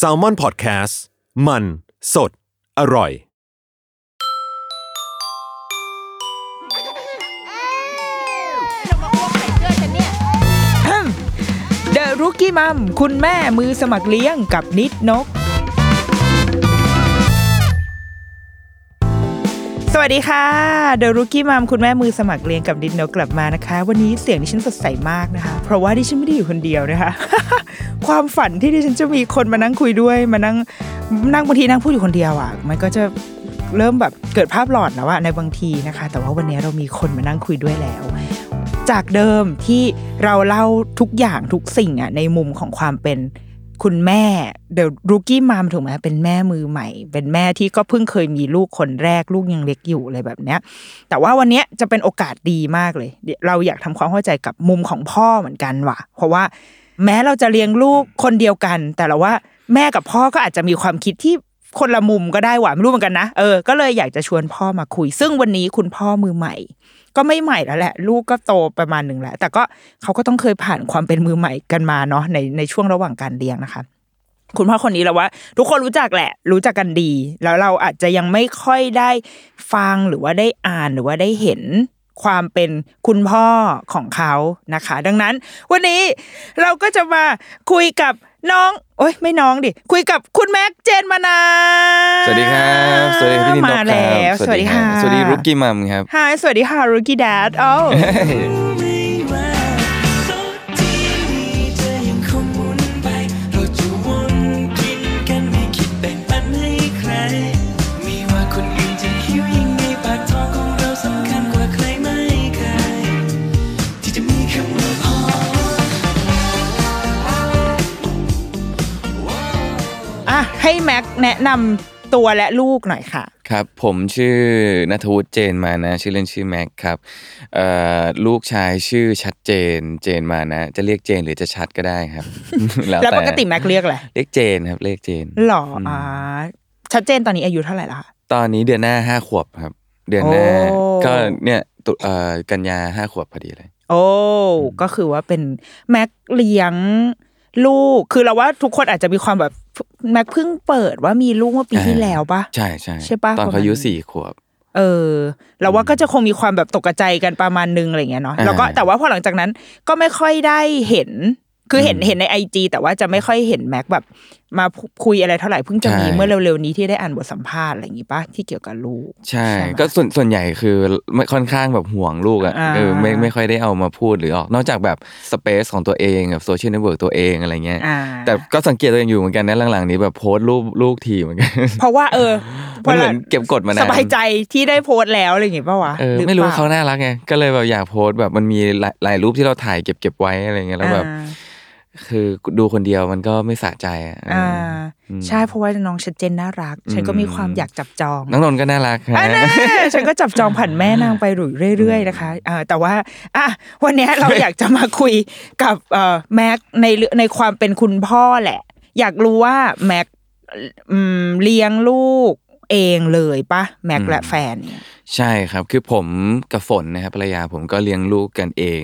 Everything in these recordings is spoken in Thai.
s a l ม o n PODCAST มัน สด อร่อยเดรุกี้มัมคุณแม่มือสมัครเลี้ยงกับนิดนก สวัสดีค่ะเดรุกี้มัมคุณแม่มือสมัครเลี้ยงกับนิดนกกลับมานะคะ วันนี้เสียงดิฉันสดใสมากนะคะ เพราะว่าดิฉันไม่ได้อยู่คนเดียวนะคะ ความฝันที่ดิฉันจะมีคนมานั่งคุยด้วยมานั่งนั่งบางทีนั่งพูดอยู่คนเดียวอะ มันก็จะเริ่มแบบเกิดภาพหลอนแล้วอะในบางทีนะคะ แต่ว่าวันนี้เรามีคนมานั่งคุยด้วยแล้ว จากเดิมที่เราเล่าทุกอย่างทุกสิ่งอะในมุมของความเป็น คุณแม่เดี๋ยวรูกี้มามถูกไหมเป็นแม่มือใหม่ เป็นแม่ที่ก็เพิ่งเคยมีลูกคนแรกลูกยังเล็กอยู่อะไรแบบเนี้ย แต่ว่าวันเนี้ยจะเป็นโอกาสดีมากเลย เราอยากทำความเข้าใจกับมุมของพ่อเหมือนกันว่ะ เพราะว่าแม้เราจะเลี้ยงลูกคนเดียวกัน แต่เราว่าแม่กับพ่อก็อาจจะมีความคิดที่ คนละมุมก็ได้หว่ะไม่รู้เหมือนกันนะเออก็เลยอยากจะชวนพ่อมาคุย ซึ่งวันนี้คุณพ่อมือใหม่ ก็ไม่ใหม่แล้วแหละ ลูกก็โตประมาณหนึ่งแหละแต่ก็เขาก็ต้องเคยผ่านความเป็นมือใหม่กันมาเนาะในในช่วงระหว่างการเลี้ยงนะคะ คุณพ่อคนนี้เราว่า ทุกคนรู้จักแหละ รู้จักกันดี แล้วเราอาจจะยังไม่ค่อยได้ฟังหรือว่าได้อ่านหรือว่าได้เห็นความเป็นคุณพ่อของเขานะคะ ดังนั้น วันนี้เราก็จะมาคุยกับ น้อง โอ้ยไม่น้องดิ คุยกับคุณแม็กเจนมานาสวัสดีครับ สวัสดีพี่นินนมาท์คแล้รับวสวัสดีครัค่ะบสวัสดีรุกกี้มัมครับฮายสวัสดีค่ะรุกี้แดดโอ้ ให้แม็กแนะนำตัวและลูกหน่อยค่ะ ครับผมชื่อนัทวุฒิเจนมานะ ชื่อเล่นชื่อแม็กครับเอ่อลูกชายชื่อชัดเจนเจนมานะ จะเรียกเจนหรือจะชัดก็ได้ครับ แล้วแล้วแต่ปกติแม็กเรียกอะไรเรียกเจนครับเรียกเจนหรออ่าชัดเจนตอนนี้อายุเท่าไหร่ละคะตอนนี้เดือนหน้าห้าขวบครับ เดือนหน้าโอ้ก็เนี่ยตุเอ่อกันยาห้าขวบพอดีเลย โอ้ก็คือว่าเป็นแม็กเลี้ยง ลูกคือเราว่าทุกคนอาจจะมีความแบบแม็กเพิ่งเปิดว่ามีลูกเมื่อปีที่แล้วปะใช่ใช่ใช่ปะตอนประมาณเขาอายุนั้นสี่ขวบ เออ เราว่าก็จะคงมีความแบบตกใจกันประมาณนึงอะไรเงี้ยเนาะอ่าแล้วก็แต่ว่าพอหลังจากนั้นก็ไม่ค่อยได้เห็น คือเห็นอืมเห็นในไอจีแต่ว่าจะไม่ค่อยเห็นแม็กแบบ มาคุยอะไรเท่าไหร่เพิ่งจะมีใช่เมื่อเร็วๆนี้ที่ได้อ่านบทสัมภาษณ์อะไรอย่างงี้ปะที่เกี่ยวกับลูก ใช่ใช่ไหมก็ส่วนส่วนใหญ่คือไม่ค่อนข้างแบบห่วงลูกอะอ่าเออไม่ไม่ค่อยได้เอามาพูดหรือออก นอกจากแบบ space ของตัวเองแบบ social network ตัวเองอะไรเงี้ยอ่าแต่ก็สังเกตตัวเองอยู่เหมือนกันนะหลังๆนี้แบบโพสต์รูปลูกทีเหมือนกัน เพราะว่าเออมันเหมือนเก็บกดมานานสบายใจที่ได้โพสต์แล้วอะไรอย่างงี้ปะวะเออหอไม่รู้ปล่เขาน่ารักไงก็เลยแบบอยากโพสต์แบบมันมีหลายหลายรูปที่เราถ่ายเก็บเก็บไว้อะไรเงี้ยแล้วแบบอ่า คือดูคนเดียวมันก็ไม่สะใจอะเอออ่าอืมใช่เพราะว่าน้องชัดเจนน่ารัก ฉันก็มีความอยากจับจองน้องนนท์ก็น่ารักฮะอันน่ะฉันก็จับจองผ่านแม่นางไปเรื่อยๆนะคะอ่าแต่ว่าอะวันเนี้ยเราอยากจะมาคุยกับเอ่อแม็กในเรื่องในความเป็นคุณพ่อแหละ อยากรู้ว่าแม็กอืมเลี้ยงลูก เองเลยปะแม็กและแฟนเนี่ยใช่ครับคือผมกับฝนนะครับภรรยาผมก็เลี้ยงลูกกันเอง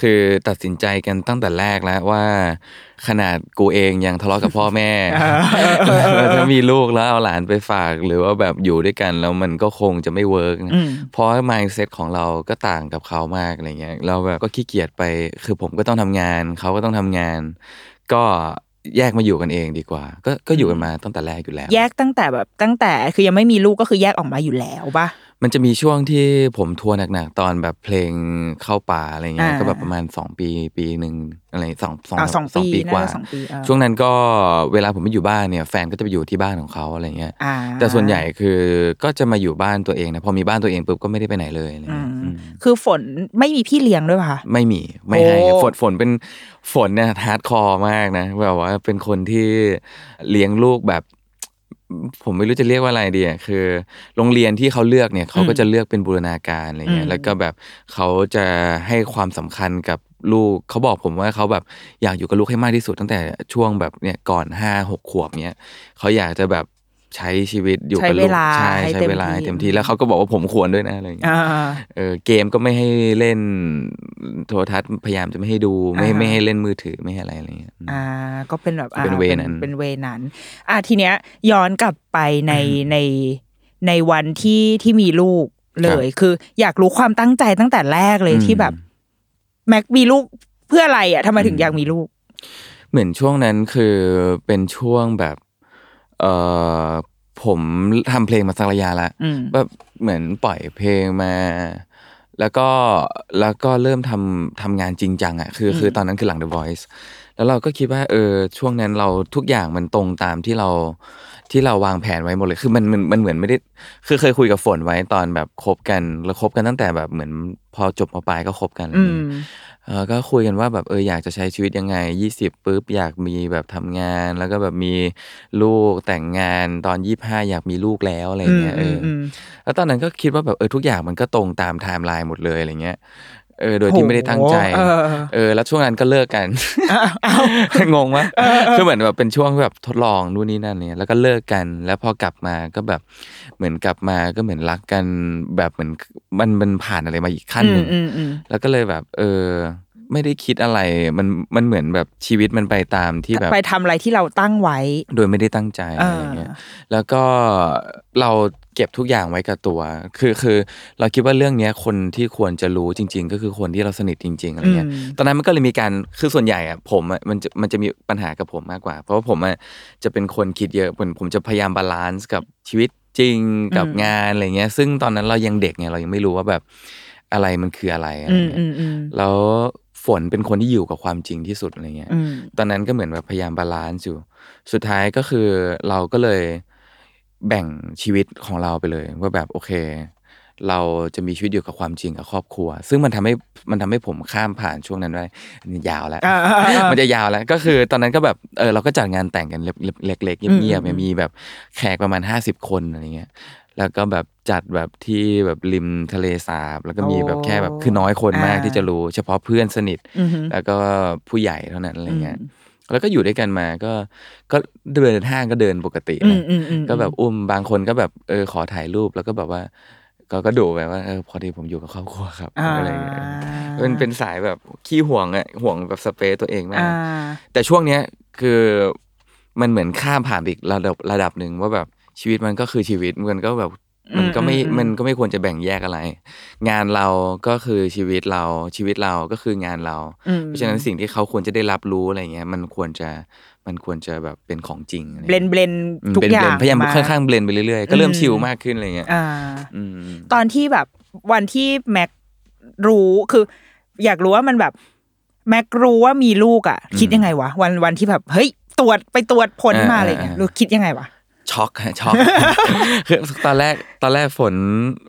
คือตัดสินใจกันตั้งแต่แรกแล้วว่า ขนาดกูเองยังทะเลาะกับพ่อแม่แล้วถ้ามีลูกแล้วเอาหลานไปฝาก หรือว่าแบบอยู่ด้วยกันแล้วมันก็คงจะไม่ work นะอืมเพราะ mindset ของเราก็ต่างกับเขามากอะไรเงี้ยเราแบบก็ขี้เกียจไป คือผมก็ต้องทำงานเขาก็ต้องทำงาน ก็ แยกมาอยู่กันเองดีกว่า ก็ก็อยู่กันมาตั้งแต่แรกอยู่แล้ว แยกตั้งแต่แบบตั้งแต่คือยังไม่มีลูกก็คือแยกออกมาอยู่แล้วปะ มันจะมีช่วงที่ผมทัวร์หนักๆ ตอนแบบเพลงเข้าป่าอะไรเงี้ย อ่าก็แบบประมาณสองปีปีหนึ่งอะไรสองสองอ่าสองปีกว่า น่าจะสองปีอ่าช่วงนั้นก็เวลาผมไม่อยู่บ้านเนี่ย แฟนก็จะไปอยู่ที่บ้านของเขาอะไรเงี้ย อ่า แต่ส่วนใหญ่คือก็จะมาอยู่บ้านตัวเองนะพอมีบ้านตัวเองปุ๊บก็ไม่ได้ไปไหนเลยอะไรอืเงี้ยมอืมคือฝนไม่มีพี่เลี้ยงด้วยป่ะคะ ไม่มีไม่ให้โอ้ ฝนฝนเป็นฝนเนี่ย hardcore มากนะแบบว่าเป็นคนที่เลี้ยงลูกแบบ ผมไม่รู้จะเรียกว่าอะไรดีอะคือ โรงเรียนที่เขาเลือกเนี่ยเขาก็จะเลือกเป็นบูรณาการอะไรเงี้อืยมแล้วก็แบบเขาจะให้ความสำคัญกับลูกเขาบอกผมว่าเขาแบบอยากอยู่กับลูกให้มากที่สุดตั้งแต่ช่วงแบบเนี่ยก่อนห้าหกขวบเนี้ยเขาอยากจะแบบ ใช้ชีวิตอยู่กับลูกใช้เวลาใช่ให้ใช้เต็มเวลาให้ที่เต็มที่แล้วเขาก็บอกว่าผมควรด้วยนะอะไรเงี้ยอ่าเออเกมก็ไม่ให้เล่นโทรทัศน์พยายามจะไม่ให้ดูไม่อ่าไม่ให้เล่นมือถือไม่ให้อะไรอะไรเงี้ยอ่าก็เป็นแบบอ่าเป็นเวนั้นเป็นเวนั้น อ่าทีเนี้ยย้อนกลับไปในในในวันที่ที่มีลูกเลย คือ อยากรู้ความตั้งใจตั้งแต่แรกเลยที่แบบแม็กมีลูกเพื่ออะไรอะทำไมถึงอยากมีลูก เหมือนช่วงนั้นคือเป็นช่วงแบบ เออผมทำเพลงมาสักระยะละอืมแบบเหมือนปล่อยเพลงมา แล้วก็แล้วก็เริ่มทำทำงานจริงจังอะคือคือตอนนั้นคือหลัง The Voice แล้วเราก็คิดว่าเออช่วงนั้นเราทุกอย่างมันตรงตามที่เราที่เราวางแผนไว้หมดเลยคือมันมันมันเหมือนไม่ได้คือเคยคุยกับฝนไว้ตอนแบบคบกัน แล้วคบกันตั้งแต่แบบเหมือนพอจบมปลายก็คบกันอะไรอือย่างมเงี้ย เออก็คุยกันว่าแบบเอออยากจะใช้ชีวิตยังไงยี่สิบปุ๊บอยากมีแบบทำงาน แล้วก็แบบมีลูกแต่งงานตอนยี่ห้าอยากมีลูกแล้วอะไรเงี้ยเอออมแล้วตอนนั้นก็คิดว่าแบบเออทุกอย่างมันก็ตรงตามไทม์ไลน์หมดเลยอะไรเงี้ย เออโดยที่ไม่ได้ตั้งใจโหเออเออแล้วช่วงนั้นก็เลิกกันงงวะคือเหมือนแบบเป็นช่วงแบบทดลองนู่นนี่นั่นเนี่ยแล้วก็เลิกกัน แล้วพอกลับมาก็แบบเหมือนกลับมาก็เหมือนรักกันแบบเหมือนมันมันผ่านอะไรมาอีกขั้นหนึ่งอืมอืมแล้วก็เลยแบบ เออ ไม่ได้คิดอะไรมันมันเหมือนแบบชีวิตมันไปตามที่แบบไปทำอะไรที่เราตั้งไว้ โดยไม่ได้ตั้งใจอ่าอะไรเงี้ยแล้วก็เราเก็บทุกอย่างไว้กับตัว คือคือ เราคิดว่าเรื่องเนี้ยคนที่ควรจะรู้จริง ๆ ก็คือคนที่เราสนิทจริง ๆอะไรเงี้ยอืมตอนนั้นมันก็เลยมีการคือส่วนใหญ่อะผมอะมันจะมันจะมีปัญหากับผมมากกว่า เพราะว่าผมอะจะเป็นคนคิดเยอะผมผมจะพยายาม balance กับชีวิตจริงกับงานอะไรเงี้ย ซึ่งตอนนั้นเรายังเด็กไงเรายังไม่รู้ว่าแบบอะไรมันคืออะไรอะไรอืมเงี้อืยมอืมแล้ว ฝนเป็นคนที่อยู่กับความจริงที่สุดอะไรเงี้ยอืมตอนนั้นก็เหมือนแบบพยายาม balance อยู่ สุดท้ายก็คือเราก็เลยแบ่งชีวิตของเราไปเลย ว่าแบบโอเค เราจะมีชีวิตอยู่กับความจริงกับครอบครัว ซึ่งมันทำให้มันทำให้ผมข้ามผ่านช่วงนั้นได้อันนี้ยาวแล้วอ่าอ่าอ่ามันจะยาวแล้ว ก็คือตอนนั้นก็แบบเออเราก็จัดงานแต่งกันเล็กๆเงียบอืมๆมีแบบแขกประมาณห้าสิบคนอะไรเงี้ย แล้วก็แบบจัดแบบที่แบบริมทะเลสาบ แล้วก็มีแบบแค่แบบคือน้อยคนมากที่จะรู้ เฉพาะเพื่อนสนิทอือหือแล้วก็ผู้ใหญ่เท่านั้นอะไรเงี้ยแล้วก็อยู่ด้วยกันมาก็ก็เดินห้างก็เดินปกติอืนะมอืมอืมก็แบบอุ้มบางคนก็แบบเออขอถ่ายรูปแล้วก็แบบว่าก็ก็ดูไปว่าเออพอดีผมอยู่กับครอบครัวครับอ่าอะไรเงี้ยมันเป็นสายแบบขี้ห่วงอะห่วงแบบสเปซตัวเองมาอ่ากแต่ช่วงเนี้ยคือมันเหมือนข้ามผ่านไปอีกระดับระดับหนึ่งว่าแบบ ชีวิตมันก็คือชีวิตมันก็แบบมันก็ไม่อืมอืมมันก็ไม่ควรจะแบ่งแยกอะไร งานเราก็คือชีวิตเรา ชีวิตเราก็คืองานเราอืมเพราะฉะนั้นสิ่งที่เขาควรจะได้รับรู้อะไรเงี้ย มันควรจะ มันควรจะแบบเป็นของจริงอะไรเบลงี้ยนเบลนอืมทุกเป็นอย่างเบลนพยายามมาค่อนข้างเบลนไปเรื่อยๆ ก็เริ่มอืมชิลมากขึ้นอะไรเงี้ยอ่าอืมตอนที่แบบวันที่แม็กรู้ คือ อยากรู้ว่ามันแบบ แม็กรู้ว่ามีลูกอะ คิดยังไงวะ วันวันที่แบบ เฮ้ย ตรวจไปตรวจผลมาอะไรเงี้ยรู้คิดยังไงวะ ช็อกฮะช็อกคือตอนแรกตอนแรกฝน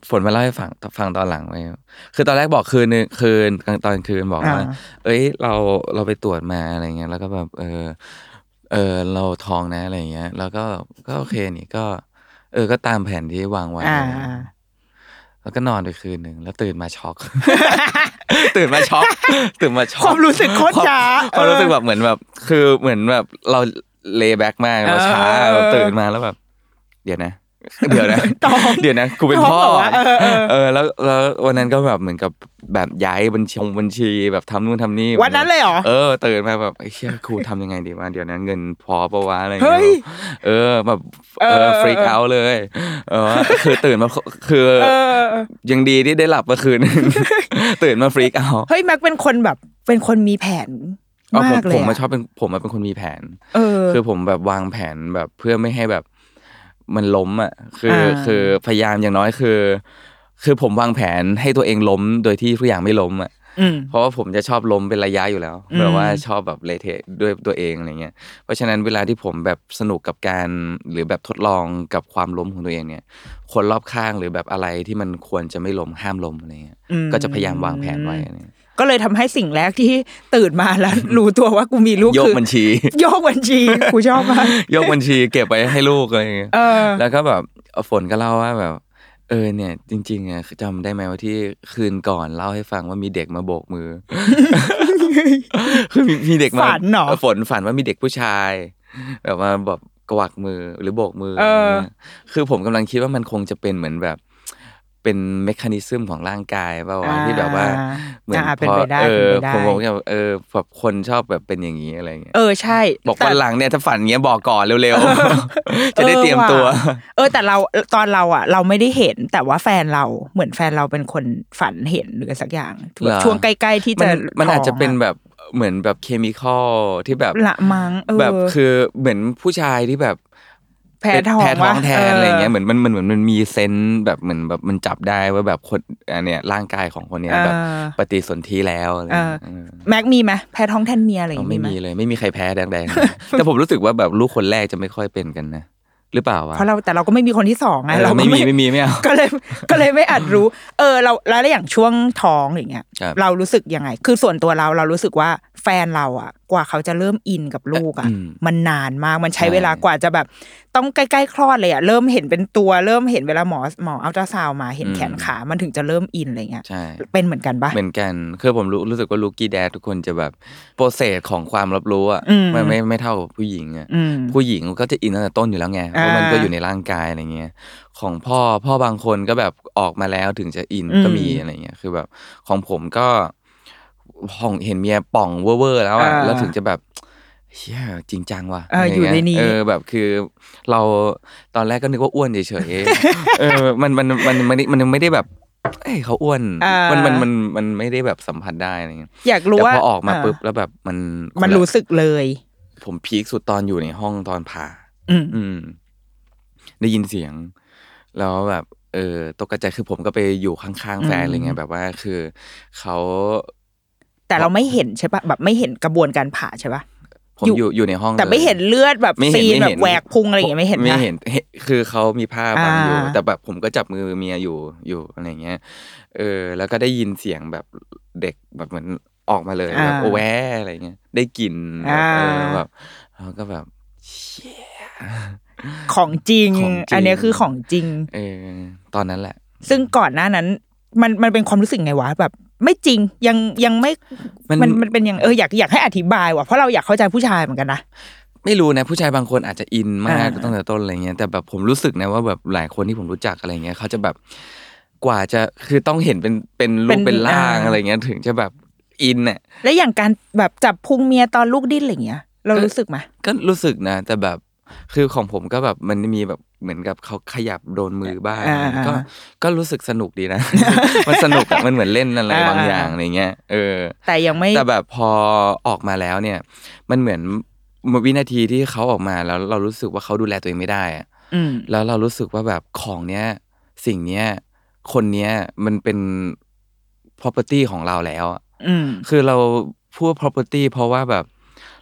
ฝนมาเล่าให้ฟังฟังตอนหลังไว้คือตอนแรกบอกคืนนึงคืนกลางตอนคืนบอกว่าอ่าเอ้ยเราเราไปตรวจมาอะไรเงี้ยแล้วก็แบบเออเออเราท้องนะอะไรเงี้ย แล้วก็ก็โอเคนี่ก็ เออก็ตามแผนที่วางไว้อ่าอะไรเงี้ยแล้วก็นอนไปคืนหนึ่งแล้วตื่นมาช็อก ตื่นมาช็อก ตื่นมาช็อกความรู้สึกโคตรช้าความรู้สึกแบบเหมือนแบบ คือเหมือนแบบเรา laid back มากเราช้าเออเราตื่นมาแล้วแบบ เดี๋ยวนะเดี๋ยวนะท้องเดี๋ยวนะกูเป็นท้องพ่อเหรอวะเออเออเออ แล้วแล้ววันนั้นก็แบบเหมือนกับแบบย้ายบัญชีบัญชีแบบทำนู่นทำนี่วันนั้นเลยเหรอเออตื่นมาแบบไอ้เชี่ยกูทำยังไงดีวะเดี๋ยวนั้นเงินพอปะวะอะไรเฮ้เงี้ยยเออแบบเอเออ freak outเลย เออ คือตื่นมาคือเออยังดีที่ได้หลับเมื่อคืนตื่นมา freak out เฮ้ยแม็กเป็นคนแบบเป็นคนมีแผนเอาผ มมากเลยผมมาอะชอบเป็นผมมาเป็นคนมีแผน เออ คือผมแบบวางแผนแบบเพื่อไม่ให้แบบมันล้มอะ คืออ่าคือพยายามอย่างน้อยคือ คือผมวางแผนให้ตัวเองล้มโดยที่ทุกอย่างไม่ล้มอะอืมเพราะว่าผมจะชอบล้มเป็นระยะอยู่แล้วอืมแบบว่าชอบแบบเละเทะด้วยตัวเองอะไรเงี้ย เพราะฉะนั้นเวลาที่ผมแบบสนุกกับการหรือแบบทดลองกับความล้มของตัวเองเนี่ย คนรอบข้างหรือแบบอะไรที่มันควรจะไม่ล้มห้ามล้มอะไรเงี้ยอืมก็จะพยายามวางแผนไว้อะไรเงี้ย ก็เลยทำให้สิ่งแรกที่ตื่นมาแล้วรู้ตัวว่ากูมีลูกโยกคือบัญชี โยกบัญชีกูชอบมากยกบัญชีเก็บไว้ให้ลูกอะไรเงี้ยเออแล้วก็แบบฝนก็เล่าว่าแบบ เออเนี่ย จริงๆอะจำได้ไหมว่าที่คืนก่อนเล่าให้ฟังว่ามีเด็กมาโบกมือ คือมีมีเด็กมาฝันเหรอฝนฝันว่ามีเด็กผู้ชาย แบบมาแบบกวักมือหรือโบกมือเอออะไรเงี้ยคือผมกำลังคิดว่ามันคงจะเป็นเหมือนแบบ เป็นเมคานิซึมของร่างกายเปล่าวะที่แบบว่าเหมือนอ่าเป็นพอไปได้เออเป็นไปได้ผมบอกว่าเออแบบคนชอบแบบเป็นอย่างนี้อะไรเงี้ยเออใช่ บอกแต่วันหลังเนี่ยถ้าฝันเงี้ยบอกก่อนเร็วๆ จะได้เตรียมตัวออว่ะเออ แต่เราตอนเราอะ เราไม่ได้เห็นแต่ว่าแฟนเราเหมือนแฟนเราเป็นคนฝันเห็นหรืออะไรสักอย่างเหรอช่วงใกล้ๆที่มัจะนมันอาจจะเป็นท้งแบบเหมือนแบบเคมีคอลที่แบบละมังเออแบบคือเหมือนผู้ชายที่แบบ แพ้ท้องแพ้ท้องวะแทนอะไรเงี้ยเหมือนมันมันเหมือนมันมีเซนส์แบบเหมือนแบบมันจับได้ว่าแบบคนอันเนี้ยร่างกายของคนเนี้ยแบบเออปฏิสนธิแล้วอะไรเออเงี้ยเออแม็กมีไหมแพ้ท้องแทนเมียอะไรอย่างเอางี้ไม่ไหมมีเลยไม่มีใครแพ้แดงๆแต่ผมรู้สึกว่าแบบลูกคนแรกจะไม่ค่อยเป็นกันนะหรือเปล่าวะเพราะเราแต่เราก็ไม่มีคนที่สองไงเออเราก็ไม่มีไม่มีไม่เอาก็เลยก็เลยไม่อาจรู้ เออ เราแล้วอย่างช่วงท้องอย่างเงี้ยครับเรารู้สึกยังไง คือส่วนตัวเราเรารู้สึกว่า แฟนเราอะ กว่าเขาจะเริ่มอินกับลูกอะอืมมันนานมากมันใช้ใช่เวลากว่าจะแบบ ต้องใกล้ๆคลอดเลยอะเริ่มเห็นเป็นตัวเริ่มเห็นเวลาหมอหมออัลตราซาวน์มาเห็นแขนขามันถึงจะเริ่มอินอะไรเงี้ยใช่เป็นเหมือนกันปะเหมือนกันคือผมรู้รู้สึกว่าลูกี้แดดทุกคนจะแบบโปรเซสของความรับรู้อะอืมมันไม่ไม่เท่ากับผู้หญิงอะอืมผู้หญิงก็จะอินตั้งแต่ต้นอยู่แล้วไงเพราะมันอ่าก็อยู่ในร่างกายอะไรเงี้ยของพ่อพ่อบางคนก็แบบออกมาแล้วถึงจะอินอืมก็มีอะไรเงี้ยคือแบบของผมก็ ของเห็นเมียป่องเวอร์ๆแล้วอะอ่าแล้วถึงจะแบบเชี่ยจริงจังว่ะเอออะไรอยู่ในเงี้ยนี้เออแบบคือ เราตอนแรกก็นึกว่าอ้วนเฉยๆเออมันมันมันมันมันมันไม่ได้แบบเอ้ยเขาอ้วนอ่ามัมันมันมันมันไม่ได้แบบสัมผัสได้อะไรเงี้ยอยากรู้แต่ว่าพอออกมาเปุ๊บแล้วแบบมันมันคละรู้สึกเลย ผมพีคสุดตอนอยู่ในห้องตอนผ่า อืมอืมได้ยินเสียง แล้วแบบ เออตกกระจายคือผมก็ไปอยู่ข้างๆแฟนอะไรเงี้ยแบบว่าคือเขา แต่เราไม่เห็นใช่ปะแบบไม่เห็นกระบวนการผ่าใช่ปะผมอยู่อยู่อยู่ในห้องแต่ไม่ลยเห็นเลือดแบบไม่เห็นซีนไม่แบเห็บแหวกพุงอะไรอย่างเงี้ยไม่เห็นไม่นะเห็นเห็นคือเขามีผ้าบังอยู่อ่าแต่แบบผมก็จับมือเมียอยู่อยู่อะไรเงี้ยเออ แล้วก็ได้ยินเสียงแบบเด็กแบบเหมือนออกมาเลยแบบโอแวอะไรเงี้ยได้กลิ่นแบบเออแบบแล้วก็แบบเชี่ยของจริงของจริง อันเนี้ยคือของจริง เออ ตอนนั้นแหละ ซึ่งก่อนหน้านั้น มันมันเป็นความรู้สึกไงวะแบบ ไม่จริงยังยังไม่มันมันมันเป็นยังเอออยากอยากให้อธิบายว่ะเพราะเราอยากเข้าใจผู้ชายเหมือนกันนะไม่รู้นะผู้ชายบางคนอาจจะอินมากอ่าตั้งแต่ต้นอะไรเงี้ยแต่แบบผมรู้สึกนะว่าแบบหลายคนที่ผมรู้จักอะไรเงี้ยเขาจะแบบกว่าจะคือต้องเห็นเป็นเป็นรูปเป็นร่างอะไรเงี้ยถึงจะแบบอินเนี่ยและอย่างการแบบจับพุงเมียตอนลูกดิ้นอะไรเงี้ยเรารู้สึกไหมก็รู้สึกนะ แต่แบบ คือของผมก็แบบมันมีแบบเหมือนกับเขาขยับโดนมือบ้างอ่าก็ก็รู้สึกสนุกดีนะ มันสนุกอะมันเหมือนเล่นอะไรอ่าบางอย่างอะไรเงี้ยเออ แต่ยังไม่แต่แบบพอออกมาแล้วเนี่ย มันเหมือนวินาทีที่เขาออกมาแล้วเรารู้สึกว่าเขาดูแลตัวเองไม่ได้อะอืมแล้วเรารู้สึกว่าแบบของเนี้ยสิ่งเนี้ยคนเนี้ยมันเป็น property ของเราแล้วอะอืมคือเราพูด property เพราะว่าแบบ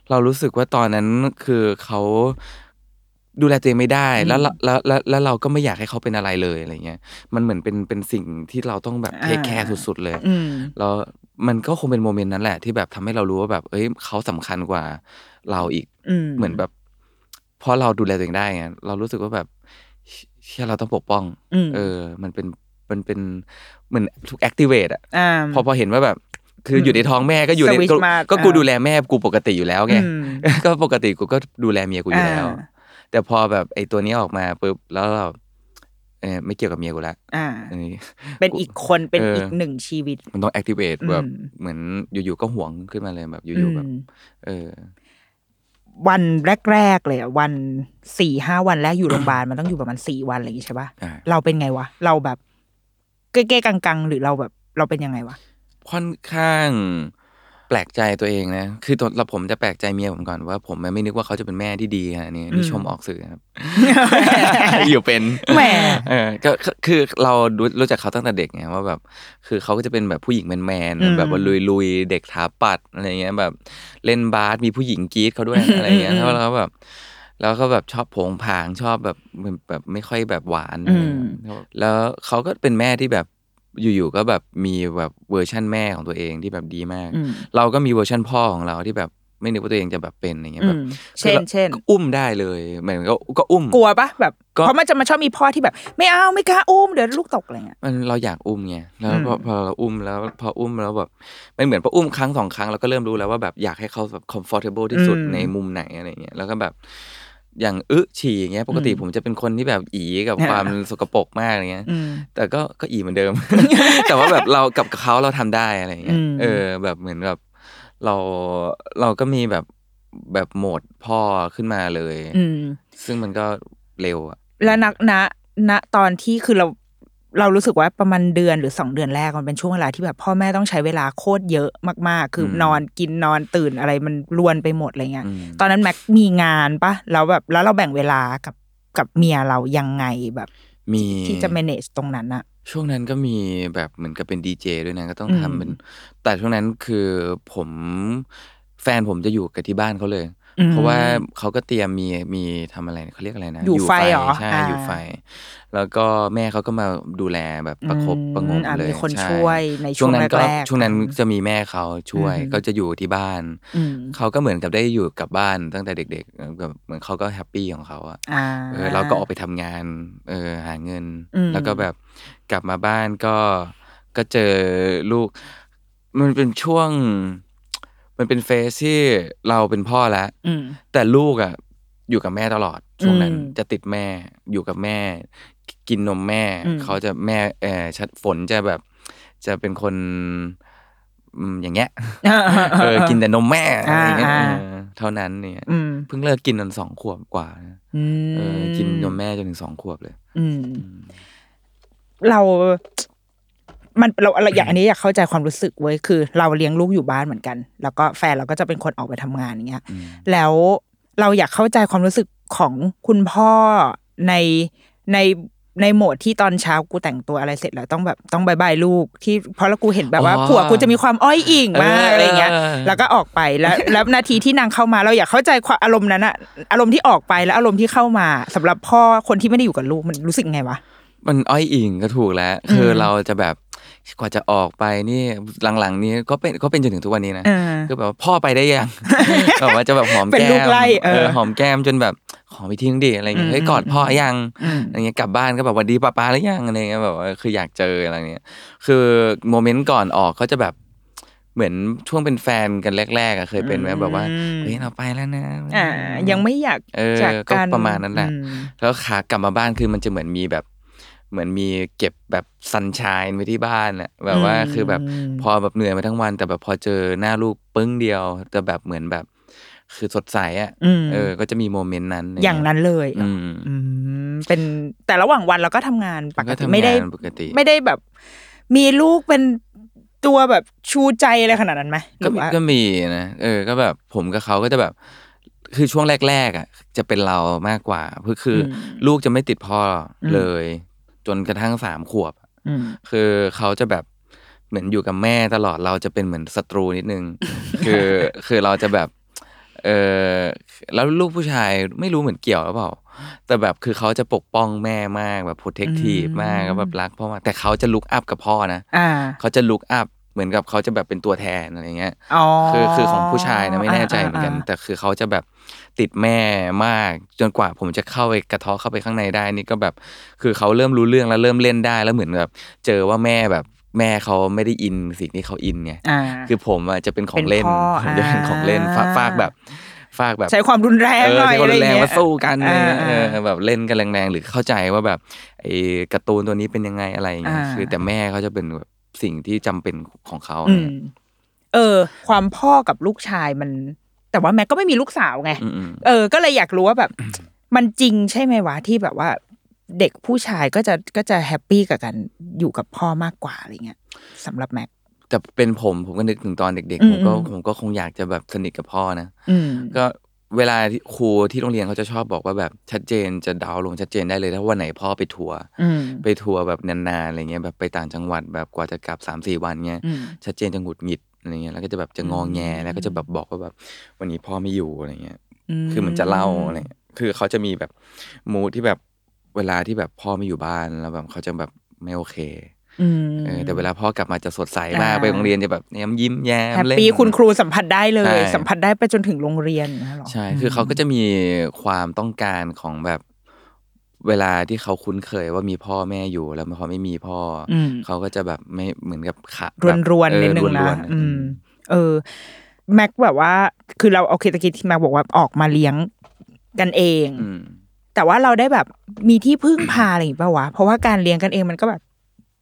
เรารู้สึกว่าตอนนั้นคือเขา ดูแลตัวเองไม่ได้แล้วเราแล้วแล้วแล้วเราก็ไม่อยากให้เขาเป็นอะไรเลยอะไรเงี้ยมันเหมือนเป็นเป็นสิ่งที่เราต้องแบบเทคแคร์อ่าสุดๆเลยอืมแล้วมันก็คงเป็นโมเมนต์นั้นแหละ ที่แบบทำให้เรารู้ว่าแบบเอ้ยเขาสำคัญกว่าเราอีกอืมเหมือนแบบเพราะเราดูแลตัวเองได้ไงเรารู้สึกว่าแบบเชื่อเราต้องปกป้องอืมเออ มันเป็นมันเป็นเหมือนทุกแอคทีเวตอะอ่าพอพอเห็นว่าแบบคืออยู่ในท้องแม่ก็อยู่ในสวิตช์ก็มาก็กูอ่าดูแลแม่กูปกติอยู่แล้วไงอืมก็ปกติกูก็ดูแลเมียกูอยู่แล้วอ่า แต่พอแบบไอ้ตัวนี้ออกมาปุ๊บแล้วเราเออไม่เกี่ยวกับเมียกูละอ่าเออเป็นอีกคนเป็นเอออีอีกหนึ่งชีวิต มันต้องแอคทีเวตอืมแบบเหมือนอยู่ๆก็ห่วงขึ้นมาเลยแบบอยู่ๆแบบอืมเออ วันแรกๆเลยอะวันสี่ห้าวันแรกอยู่โรงพยาบาลมันต้องอยู่ประมาณสี่วันอะไรอย่างงี้ใช่ปะอ่าเราเป็นไงวะ เราแบบเก้ๆกังๆ หรือเราแบบ เราเป็นยังไงวะค่อนข้าง แปลกใจตัวเองนะ คือตอนเราผมจะแปลกใจเมียผมก่อนว่า ผมไม่นึกว่าเขาจะเป็นแม่ที่ดีขนาดนี้นี่ชมออกสื่อครับ อยู่เป็นแหมเออก็ก็คือเรารู้รู้จักเขาตั้งแต่เด็กไงว่าแบบ คือเขาก็จะเป็นแบบผู้หญิงแมนอืมๆแบบว่าลุยๆเด็กถาปัดอะไรเงี้ยแบบ เล่นบาสมีผู้หญิงกรี๊ดเขาด้วยอะไรเงี้ยแล้วแล้วก็แบบแล้วก็แบบชอบโผงผางชอบแบบแบบไม่ค่อยแบบหวานอืมแล้วเขาก็เป็นแม่ที่แบบ อยู่ๆก็แบบมีแบบเวอร์ชั่นแม่ของตัวเองที่แบบดีมากอืมเราก็มีเวอร์ชั่นพ่อของเราที่แบบไม่นึกว่าตัวเองจะแบบเป็นอย่างเงี้ยอืแบบมเช่นเช่นก็อุ้มได้เลยเหมือนก็ก็อุ้มกลัวปะแบบก็เพราะมันจะมาชอบมีพ่อที่แบบ ไม่เอาไม่กล้าอุ้มเดี๋ยวลูกตกอะไรเงี้ยมันเราอยากอุ้มไงแล้วพออืมพอเราอุ้มแล้วพออุ้มแล้วแบบมันเหมือนพออุ้มครั้งสองครั้งเราก็เริ่มรู้แล้วว่าแบบอยากให้เขาแบบ comfortable ที่สุดอืมในมุมไหนอะไรเงี้ยแล้วก็แบบ อย่างอึฉี่อย่างเงี้ยปกติอืมผมจะเป็นคนที่แบบอีกับอ่าความสกปรกมากอะไรเงี้ยอืมแต่ก็ก็อีเหมือนเดิม แต่ว่าแบบเรากับเขาเราทำได้อะไรเงี้ยอืมเออ แบบเหมือนแบบเราเราก็มีแบบแบบโหมดพ่อขึ้นมาเลยอืมซึ่งมันก็เร็วอะแล้วนักณณตอนที่คือเรา เรารู้สึกว่าประมาณเดือนหรือสองเดือนแรกมันเป็นช่วงเวลาที่แบบพ่อแม่ต้องใช้เวลาโคตรเยอะมาก ๆ คืออมนอนกินนอนตื่นอะไรมันรวนไปหมดอะไรเงี้ยอืมตอนนั้นแม็กมีงานปะแล้วแบบแล้วเราแบ่งเวลากับกับเมียเรายังไงแบบมีที่จะ manage ตรงนั้นอะช่วงนั้นก็มีแบบเหมือนกับเป็นดีเจด้วยนะก็ต้องอืมทำเป็นแต่ช่วงนั้นคือผมแฟนผมจะอยู่กับที่บ้านเขาเลยอืม เพราะว่าเขาก็เตรียมมีมีทำอะไรเขาเรียกอะไรนะอยู่ไฟเหรอใช่อ่าอยู่ไฟ แล้วก็แม่เขาก็มาดูแลแบบประคบอืมประหงมอะเลยมีคนใช่วยในช่วงนั้นก็แรกๆช่วงนั้นอืมจะมีแม่เขาช่วยอืมก็จะอยู่ที่บ้านอืมเขาก็เหมือนกับได้อยู่กับบ้านตั้งแต่เด็กๆแบบเหมือนเขาก็แฮปปี้ของเขาอะอ่าเออเราก็ออกไปทำงานเออหาเงินอืมแล้วก็แบบกลับมาบ้านก็ก็เจอลูก มันเป็นช่วง มันเป็นเฟสที่เราเป็นพ่อแล้วอืมแต่ลูกอะอยู่กับแม่ตลอด ช่วงนั้นอืมจะติดแม่อยู่กับแม่ กินนมแม่อืมเขาจะแม่เออชัดฝนจะแบบ จะเป็นคนอืมอย่างเงี้ยเออกินแต่นมแม่อะไรอย่างเงี้ยอ่าเออเท่านั้นเนี่ยอืมเพิ่งเลิกกินตอนสองขวบกว่านะอืมเออกินนมแม่จนถึงสองขวบเลยอืมเรา มันเราเราอยากอันนี้อยากเข้าใจความรู้สึกเว้ยคือ เราเลี้ยงลูกอยู่บ้านเหมือนกัน แล้วก็แฟนเราก็จะเป็นคนออกไปทำงานอย่างเงี้ยอืมแล้วเราอยากเข้าใจความรู้สึกของคุณพ่อในในในโหมดที่ตอนเช้ากูแต่งตัวอะไรเสร็จแล้วต้องแบบต้องบายบายลูกที่เพราะแล้วกูเห็นแบบว่าอ๋อผัวกูจะมีความอ้อยอิงมากเออออะไรเงี้ยเออแล้วก็ออกไปแล้วแล้วนาทีที่นางเข้ามาเราอยากเข้าใจความอารมณ์นั้นอะอารมณ์ที่ออกไปแล้วอารมณ์ที่เข้ามาสำหรับพ่อคนที่ไม่ได้อยู่กับลูกมันรู้สึกไงวะมันอ้อยอิงก็ถูกแล้ว คืออมเราจะแบบ กว่าจะออกไปนี่หลังๆ นี้ก็เป็นก็เป็นจนถึงทุกวันนี้นะเออคือแบบว่าพ่อไปได้ยังแบบว่าจะแบบหอมเป็นแก้ลูกมไล่เออหอมแก้มจนแบบขอไปทิ้งดิอะไรเงี้ยอืมเฮ้ยกอดพ่อยังอืมอะไรเงี้ยกลับบ้านก็แบบหวันดีป้าป้าหรือยังอะไรเงี้ยแบบว่าคืออยากเจออะไรเงี้ยคือโมเมนต์ก่อนออกเขาจะแบบเหมือนช่วงเป็นแฟนกันแรกๆอะเคยเป็นไหมแบบว่าอืมเฮ้ยเราไปแล้วนะอ่ายังไม่อยากเออจากก็กันประมาณนั้นแหละอืมแล้วขากลับมาบ้านคือมันจะเหมือนมีแบบ เหมือนมีเก็บแบบซันชายไว้ที่บ้านอะแบบว่าอืมคือแบบพอแบบเหนื่อยมาทั้งวัน แต่แบบพอเจอหน้าลูกปึ้งเดียวจะแบบเหมือนแบบ คือสดใสอะอืมเออ ก็จะมีโมเมนต์นั้น อย่างนั้นเลยอืมอืมเป็นแต่ระหว่างวันเราก็ทำงานปกก็ติทำไม่ได้งานปกติ ไม่ได้แบบ มีลูกเป็นตัวแบบชูใจอะไรขนาดนั้นไหมหก็รือมีว่าก็มีนะเออ ก็แบบผมกับเขาก็จะแบบ คือช่วงแรกๆอะ จะเป็นเรามากกว่าคือคืออมลูกจะไม่ติดพ่ออมเลย จนกระทั่งสามขวบอืมคือเขาจะแบบเหมือนอยู่กับแม่ตลอดเราจะเป็นเหมือนศัตรูนิดนึง คือคือเราจะแบบ เออแล้วลูกผู้ชายไม่รู้เหมือนเกี่ยวหรือเปล่า แต่แบบคือเขาจะปกป้องแม่มากแบบ protective อืมมากแล้วแบบรักพ่อมากแต่เขาจะลุกอัพกับพ่อนะอ่าเขาจะลุกอัพเหมือนกับเขาจะแบบเป็นตัวแทนอะไรเงี้ยอ๋อคือคือของผู้ชายนะไม่แน่ใจเหมือนกันาาแต่คือเขาจะแบบ ติดแม่มากจนกว่าผมจะเข้าไปกระเทาะเข้าไปข้างในได้นี่ก็แบบ คือเขาเริ่มรู้เรื่องแล้วเริ่มเล่นได้แล้วเหมือนแบบเจอว่าแม่แบบแม่เขาไม่ได้อินสิ่งที่เขาอินไงอ่าคือผมอะจะเป็นของเล่นเป็นพ่อผมจะเป็นของเล่นอ่าฝากฝากแบบฝากแบบใช้ความรุนแรงเออหน่อยใช้ความอะไรรุนแรงเงี้ยมาสู้กันอะไรเงี้ยอ่าเออแบบเล่นกันแรงๆหรือเข้าใจว่าแบบไอ้การ์ตูนตัวนี้เป็นยังไงอะไรอย่างเงี้ยอ่าคือแต่แม่เขาจะเป็นแบบสิ่งที่จำเป็นของเขาอืเนี่ยมเออ ความพ่อกับลูกชายมัน แต่ว่าแม็กก็ไม่มีลูกสาวไงอืมอืมเออ ก็เลยอยากรู้ว่าแบบ มันจริงใช่ไหมวะที่แบบว่า เด็กผู้ชายก็จะก็จะแฮปปี้กับการอยู่กับพ่อมากกว่าอะไรเงี้ยสำหรับแม็กแต่เป็นผมผมก็นึกถึงตอนเด็กอืๆมผมก็อืมผมก็คงอยากจะแบบสนิทกับพ่อนะอืมก็เวลาที่ครูที่โรงเรียนเขาจะชอบบอกว่าแบบชัดเจนจะดาวน์ลงชัดเจนได้เลยถ้าวันไหนพ่อไปทัวร์อืมไปทัวร์แบบนานๆอะไรเงี้ยแบบไปต่างจังหวัดแบบกว่าจะกลับสามสี่วันเงี้ยอืมชัดเจนจะหงุดหงิด อะไรเงี้ยแล้วก็จะแบบจะงองแงแล้วก็จะแบบบอกว่าแบบวันนี้พ่อไม่อยู่อะไรเงี้ย คือเหมือนจะเล่าอะไรเงี้ยคือเขาจะมีแบบมูทที่แบบเวลาที่แบบพ่อไม่อยู่บ้านแล้วแบบเขาจะแบบไม่โอเคอืมเออแต่เวลาพ่อกลับมาจะสดใสมากอ่าไปโรงเรียนจะแบบเนี่ยยิ้มแย้มแฮปเล่นปี้คุณครูสัมผัสได้เลยใช่สัมผัสได้ไปจนถึงโรงเรียนอย่างเงี้ยหรอใช่คือเขาก็จะมีความต้องการของแบบ เวลาที่เขาคุ้นเคยว่ามีพ่อแม่อยู่แล้วพอไม่มีพ่อออืมเขาก็จะแบบไม่เหมือนกับขะรวนรวนแบบนิดนึงเออรวนะๆอืมเออ แม็กแบบว่า คือเราโอเคตะกี้ที่แม็กบอกว่าออกมาเลี้ยงกันเองอืมแต่ว่าเราได้แบบมีที่พึ่งพาอะไรอย่างงี้ป่าวะเพราะว่าการเลี้ยงกันเองมันก็แบบ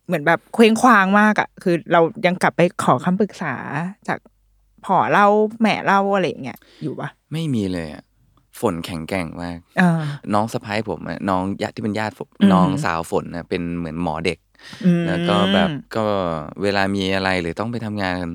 เหมือนแบบเคว้งคว้างมากอะคือเรายังกลับไปขอคำปรึกษาจากพ่อเราแม่เราอะไรอย่างเงี้ยอยู่ปะไม่มีเลยอะ ฝนแข็งแกร่งมากเออน้องสะพ้ายผมอะน้องญาติที่เป็นญาติผมอืมน้องสาวฝนนะเป็นเหมือนหมอเด็กอืม แล้วก็แบบก็เวลามีอะไรหรือต้องไปทำงานกัน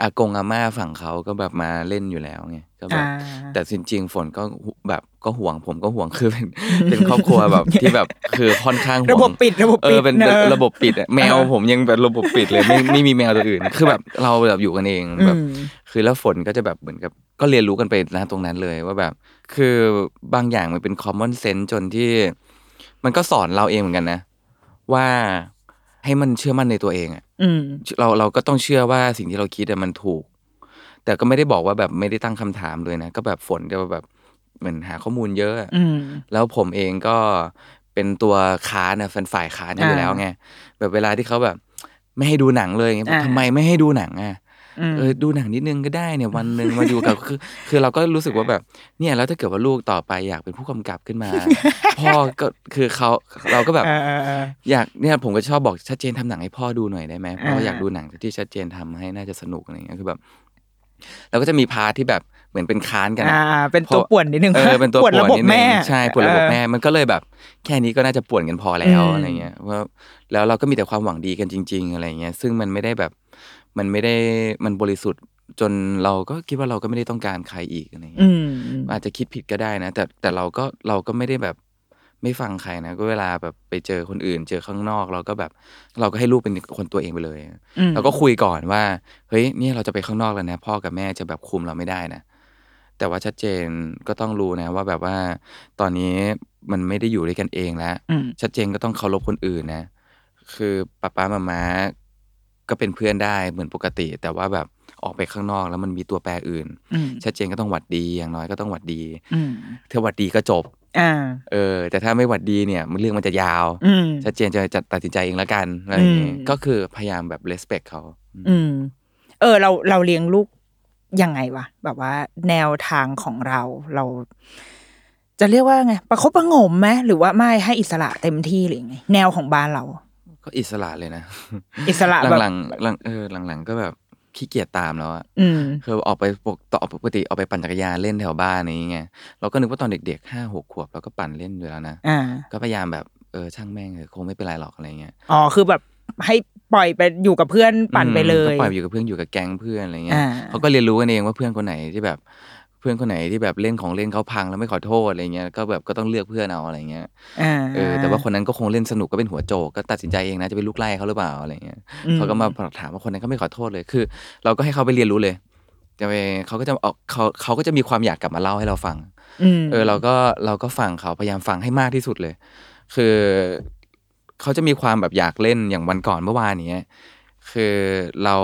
อากงอาม่าฝั่งเขาก็แบบมาเล่นอยู่แล้วไงก็แบบ อ่า แต่จริงๆฝนก็แบบก็ห่วงผมก็ห่วงคือเป็น เป็นครอบครัวแบบที่แบบคือค่อนข้างห่วงระบบปิดระบบเอปิอดเป็นเนอะระบบปิดอะแมวผมยังแบบระบบปิดเลยไม่ไม่มีแมวตัวอื่น คือแบบเราแบบอยู่กันเองแบบ อืม คือแล้วฝนก็จะแบบเหมือนกับก็เรียนรู้กันไปนะตรงนั้นเลยว่าแบบ คือบางอย่างมันเป็น common sense จนที่ มันก็สอนเราเองเหมือนกันนะ ว่า ให้มันเชื่อมั่นในตัวเองอะอืมเราเราก็ต้องเชื่อว่าสิ่งที่เราคิดอะมันถูก แต่ก็ไม่ได้บอกว่าแบบไม่ได้ตั้งคำถามเลยนะ ก็แบบฝนจะแบบเหมือนหาข้อมูลเยอะอะอืมแล้วผมเองก็เป็นตัวค้านนะแฟนฝ่ายค้านอยู่แล้วไงแบบเวลาที่เขาแบบ ไม่ให้ดูหนังเลยไงบอกอ่าทำไมไม่ให้ดูหนังอะอืม เออดูหนังนิดนึงก็ได้เนี่ยวันหนึ่งมาดูกับคือ คือเราก็รู้สึกว่าแบบ เนี่ยแล้วถ้าเกิดว่าลูกต่อไปอยากเป็นผู้กำกับขึ้นมา พ่อก็คือเขาเราก็แบบเออเออเอออยากเนี่ยผมก็ชอบบอกชัดเจนทำหนังให้พ่อดูหน่อยได้ไหมเพราะว่าอ่าอยากดูหนังที่ชัดเจนทำให้น่าจะสนุกอะไรเงี้ยคือแบบเราก็จะมี part ที่แบบเหมือนเป็นค้านกันอะอ่าเป็นตัวป่วนนิดนึงเออเป็นตัวป่วนระบบนิดนึงแม่ใช่ป่วนระบบเออแม่มันก็เลยแบบ แค่นี้ก็น่าจะป่วนกันพอแล้วอืมอะไรเงี้ยว่าแล้วเราก็มีแต่ความหวังดีกันจริง ๆ อะไรเงี้ย ซึ่งมันไม่ได้แบบ มันไม่ได้มันบริสุทธิ์จนเราก็คิดว่าเราก็ไม่ได้ต้องการใครอีกอะไรเงี้อืยมอาจจะคิดผิดก็ได้นะ แต่แต่เราก็เราก็ไม่ได้แบบไม่ฟังใครนะก็เวลาแบบไปเจอคนอื่น เจอข้างนอก เราก็แบบ เราก็ให้ลูกเป็นคนตัวเองไปเลยอืมเราก็คุยก่อนว่า เฮ้ยเนี่ยเราจะไปข้างนอกแล้วนะ พ่อกับแม่จะแบบคุมเราไม่ได้นะแต่ว่าชัดเจนก็ต้องรู้นะว่าแบบว่าตอนนี้มันไม่ได้อยู่ด้วยกันเองแล้วอืมชัดเจนก็ต้องเคารพคนอื่นนะ คือป้าป้ามามา ก็เป็นเพื่อนได้เหมือนปกติ แต่ว่าแบบออกไปข้างนอกแล้วมันมีตัวแปรอื่นอืมชัดเจนก็ต้องหวัดดีอย่างน้อยก็ต้องหวัดดีอืมถ้าหวัดดีก็จบอ่าเออ แต่ถ้าไม่หวัดดีเนี่ยมันเรื่องมันจะยาวอืมชัดเจนจะจะตัดสินใจเองแล้วกันอะไรอย่างงี้อืมก็คือพยายามแบบ respect เขาอืม เออ เราเราเลี้ยงลูกยังไงวะแบบว่า แนวทางของเราเรา จะเรียกว่าไงประคบประหงมไหมหรือว่าไม่ให้อิสระเต็มที่หรือยังไงแนวของบ้านเรา ก็อิสระเลยนะ อิสระแบบหลังๆหลังเออหลังๆก็แบบขี้เกียจตามแล้วอะอืมคือออกไปปกต่อปกติออกไปปั่นจักรยานเล่นแถวบ้านอะไรอย่างเงี้ยเราก็นึกว่าตอนเด็กๆห้าหกขวบเราก็ปั่นเล่นอยู่แล้วนะอ่าก็พยายามแบบเออช่างแม่งเถอะคงไม่เป็นไรหรอกอะไรเงี้ยอ๋อคือแบบให้ปล่อยไปอยู่กับเพื่อนปั่นไปเลอืมยก็ปล่อยอยู่กับเพื่อนอยู่กับแก๊งเพื่อนอะไรเงี้ยอ่าเขาก็เรียนรู้กันเองว่าเพื่อนคนไหนที่แบบเพื่อนคนไหนที่แบบเล่นของเล่นเขาพังแล้วไม่ขอโทษอะไรเงี้ยก็แบบก็ต้องเลือกเพื่อนเอาอะไรเงี้ยอ่า เออแต่ว่าคนนั้นก็คงเล่นสนุกก็เป็นหัวโจกก็ตัดสินใจเองนะจะไปลุกไล่เขาหรือเปล่าอะไรเงี้ยอืมเขาก็มาถามว่าคนนั้นก็ไม่ขอโทษเลยคือ เราก็ให้เขาไปเรียนรู้เลยจะไปเขาก็จะออกเขาเขาก็จะมีความอยากกลับมาเล่าให้เราฟัง อืมเออเราก็เราก็ฟังเขาพยายามฟังให้มากที่สุดเลย คือเขาจะมีความแบบอยากเล่นอย่างวันก่อนเมื่อวานเนี้ยคือเรา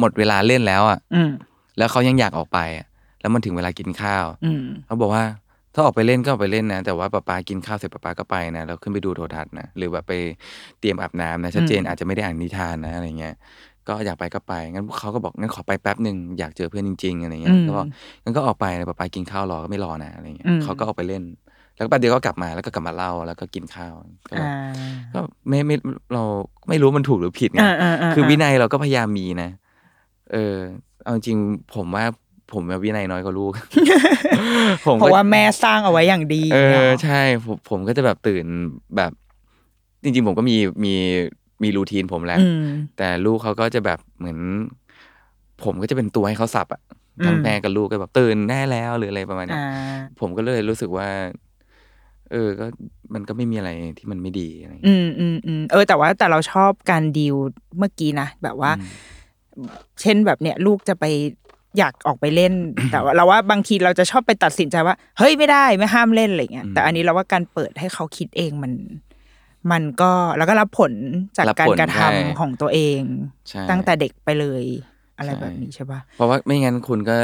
หมดเวลาเล่นแล้วอะ อืมแล้วเขายังอยากออกไปอะ แล้วมันถึงเวลากินข้าวอืมเขาบอกว่าถ้าออกไปเล่นก็ออกไปเล่นนะ แต่ว่าป๊าป๊ากินข้าวเสร็จป๊าป๊าก็ไปนะแล้วขึ้นไปดูโทรทัศน์นะหรือแบบไปเตรียมอาบน้ำนะชัดเจนอืมอาจจะไม่ได้อ่านนิทานนะอะไรเงี้ยก็อยากไปก็ไปงั้นเขาก็บอกงั้นขอไปแป๊บหนึ่งอยากเจอเพื่อนจริงๆอะไรเงี้ยก็บอกงั้นก็ออกไปนะป๊าป๊ากินข้าวรอก็ไม่รอนะอะไรเงี้ยอืมเขาก็ออกไปเล่น แล้วก็แป๊บเดียวก็กลับมาแล้วก็กลับมาเล่าแล้วก็กินข้าวก็แบบอ่าก็ไม่ไม่เราไม่รู้มันถูกหรือผิดไงอ่าอ่าอ่าคือวินัยเราก็พยายามมีนะ เออเอาจริงผมว่า ผมวินัยน้อยกว่าลูก ผมเพก็ราะว่าแม่สร้างเอาไว้อย่างดี เอนี่ยอหรใช่ผมผมก็จะแบบตื่นแบบ จริง ๆ ผมก็มีมีมีรูทีนผมแหล้วอืมแต่ลูกเขาก็จะแบบเหมือน ผมก็จะเป็นตัวให้เขาสับอะทั้งแม่กับลูกก็แบบตื่นได้แล้วหรืออะไรประมาณเนี้ยอ่าผมก็เลยรู้สึกว่า เออ ก็มันก็ไม่มีอะไรที่มันไม่ดีอะไรอย่างอืเงี้ยมอืมอืมเออ แต่ว่าแต่เราชอบการดีลเมื่อกี้นะแบบว่า เช่นแบบเนี้ยลูกจะไป อยากออกไปเล่น แต่ว่าเราว่าบางทีเราจะชอบไปตัดสินใจว่า เฮ้ยไม่ได้ไม่ห้ามเล่นอะไรเงี้ยแต่อันนี้เราว่าการเปิดให้เขาคิดเองมัน มันก็แล้วก็รับผลจากรับการผลกระทำใช่ของตัวเองใช่ตั้งแต่เด็กไปเลยอะไรใช่แบบนี้ใช่ปะเพราะว่าไม่งั้นคุณก็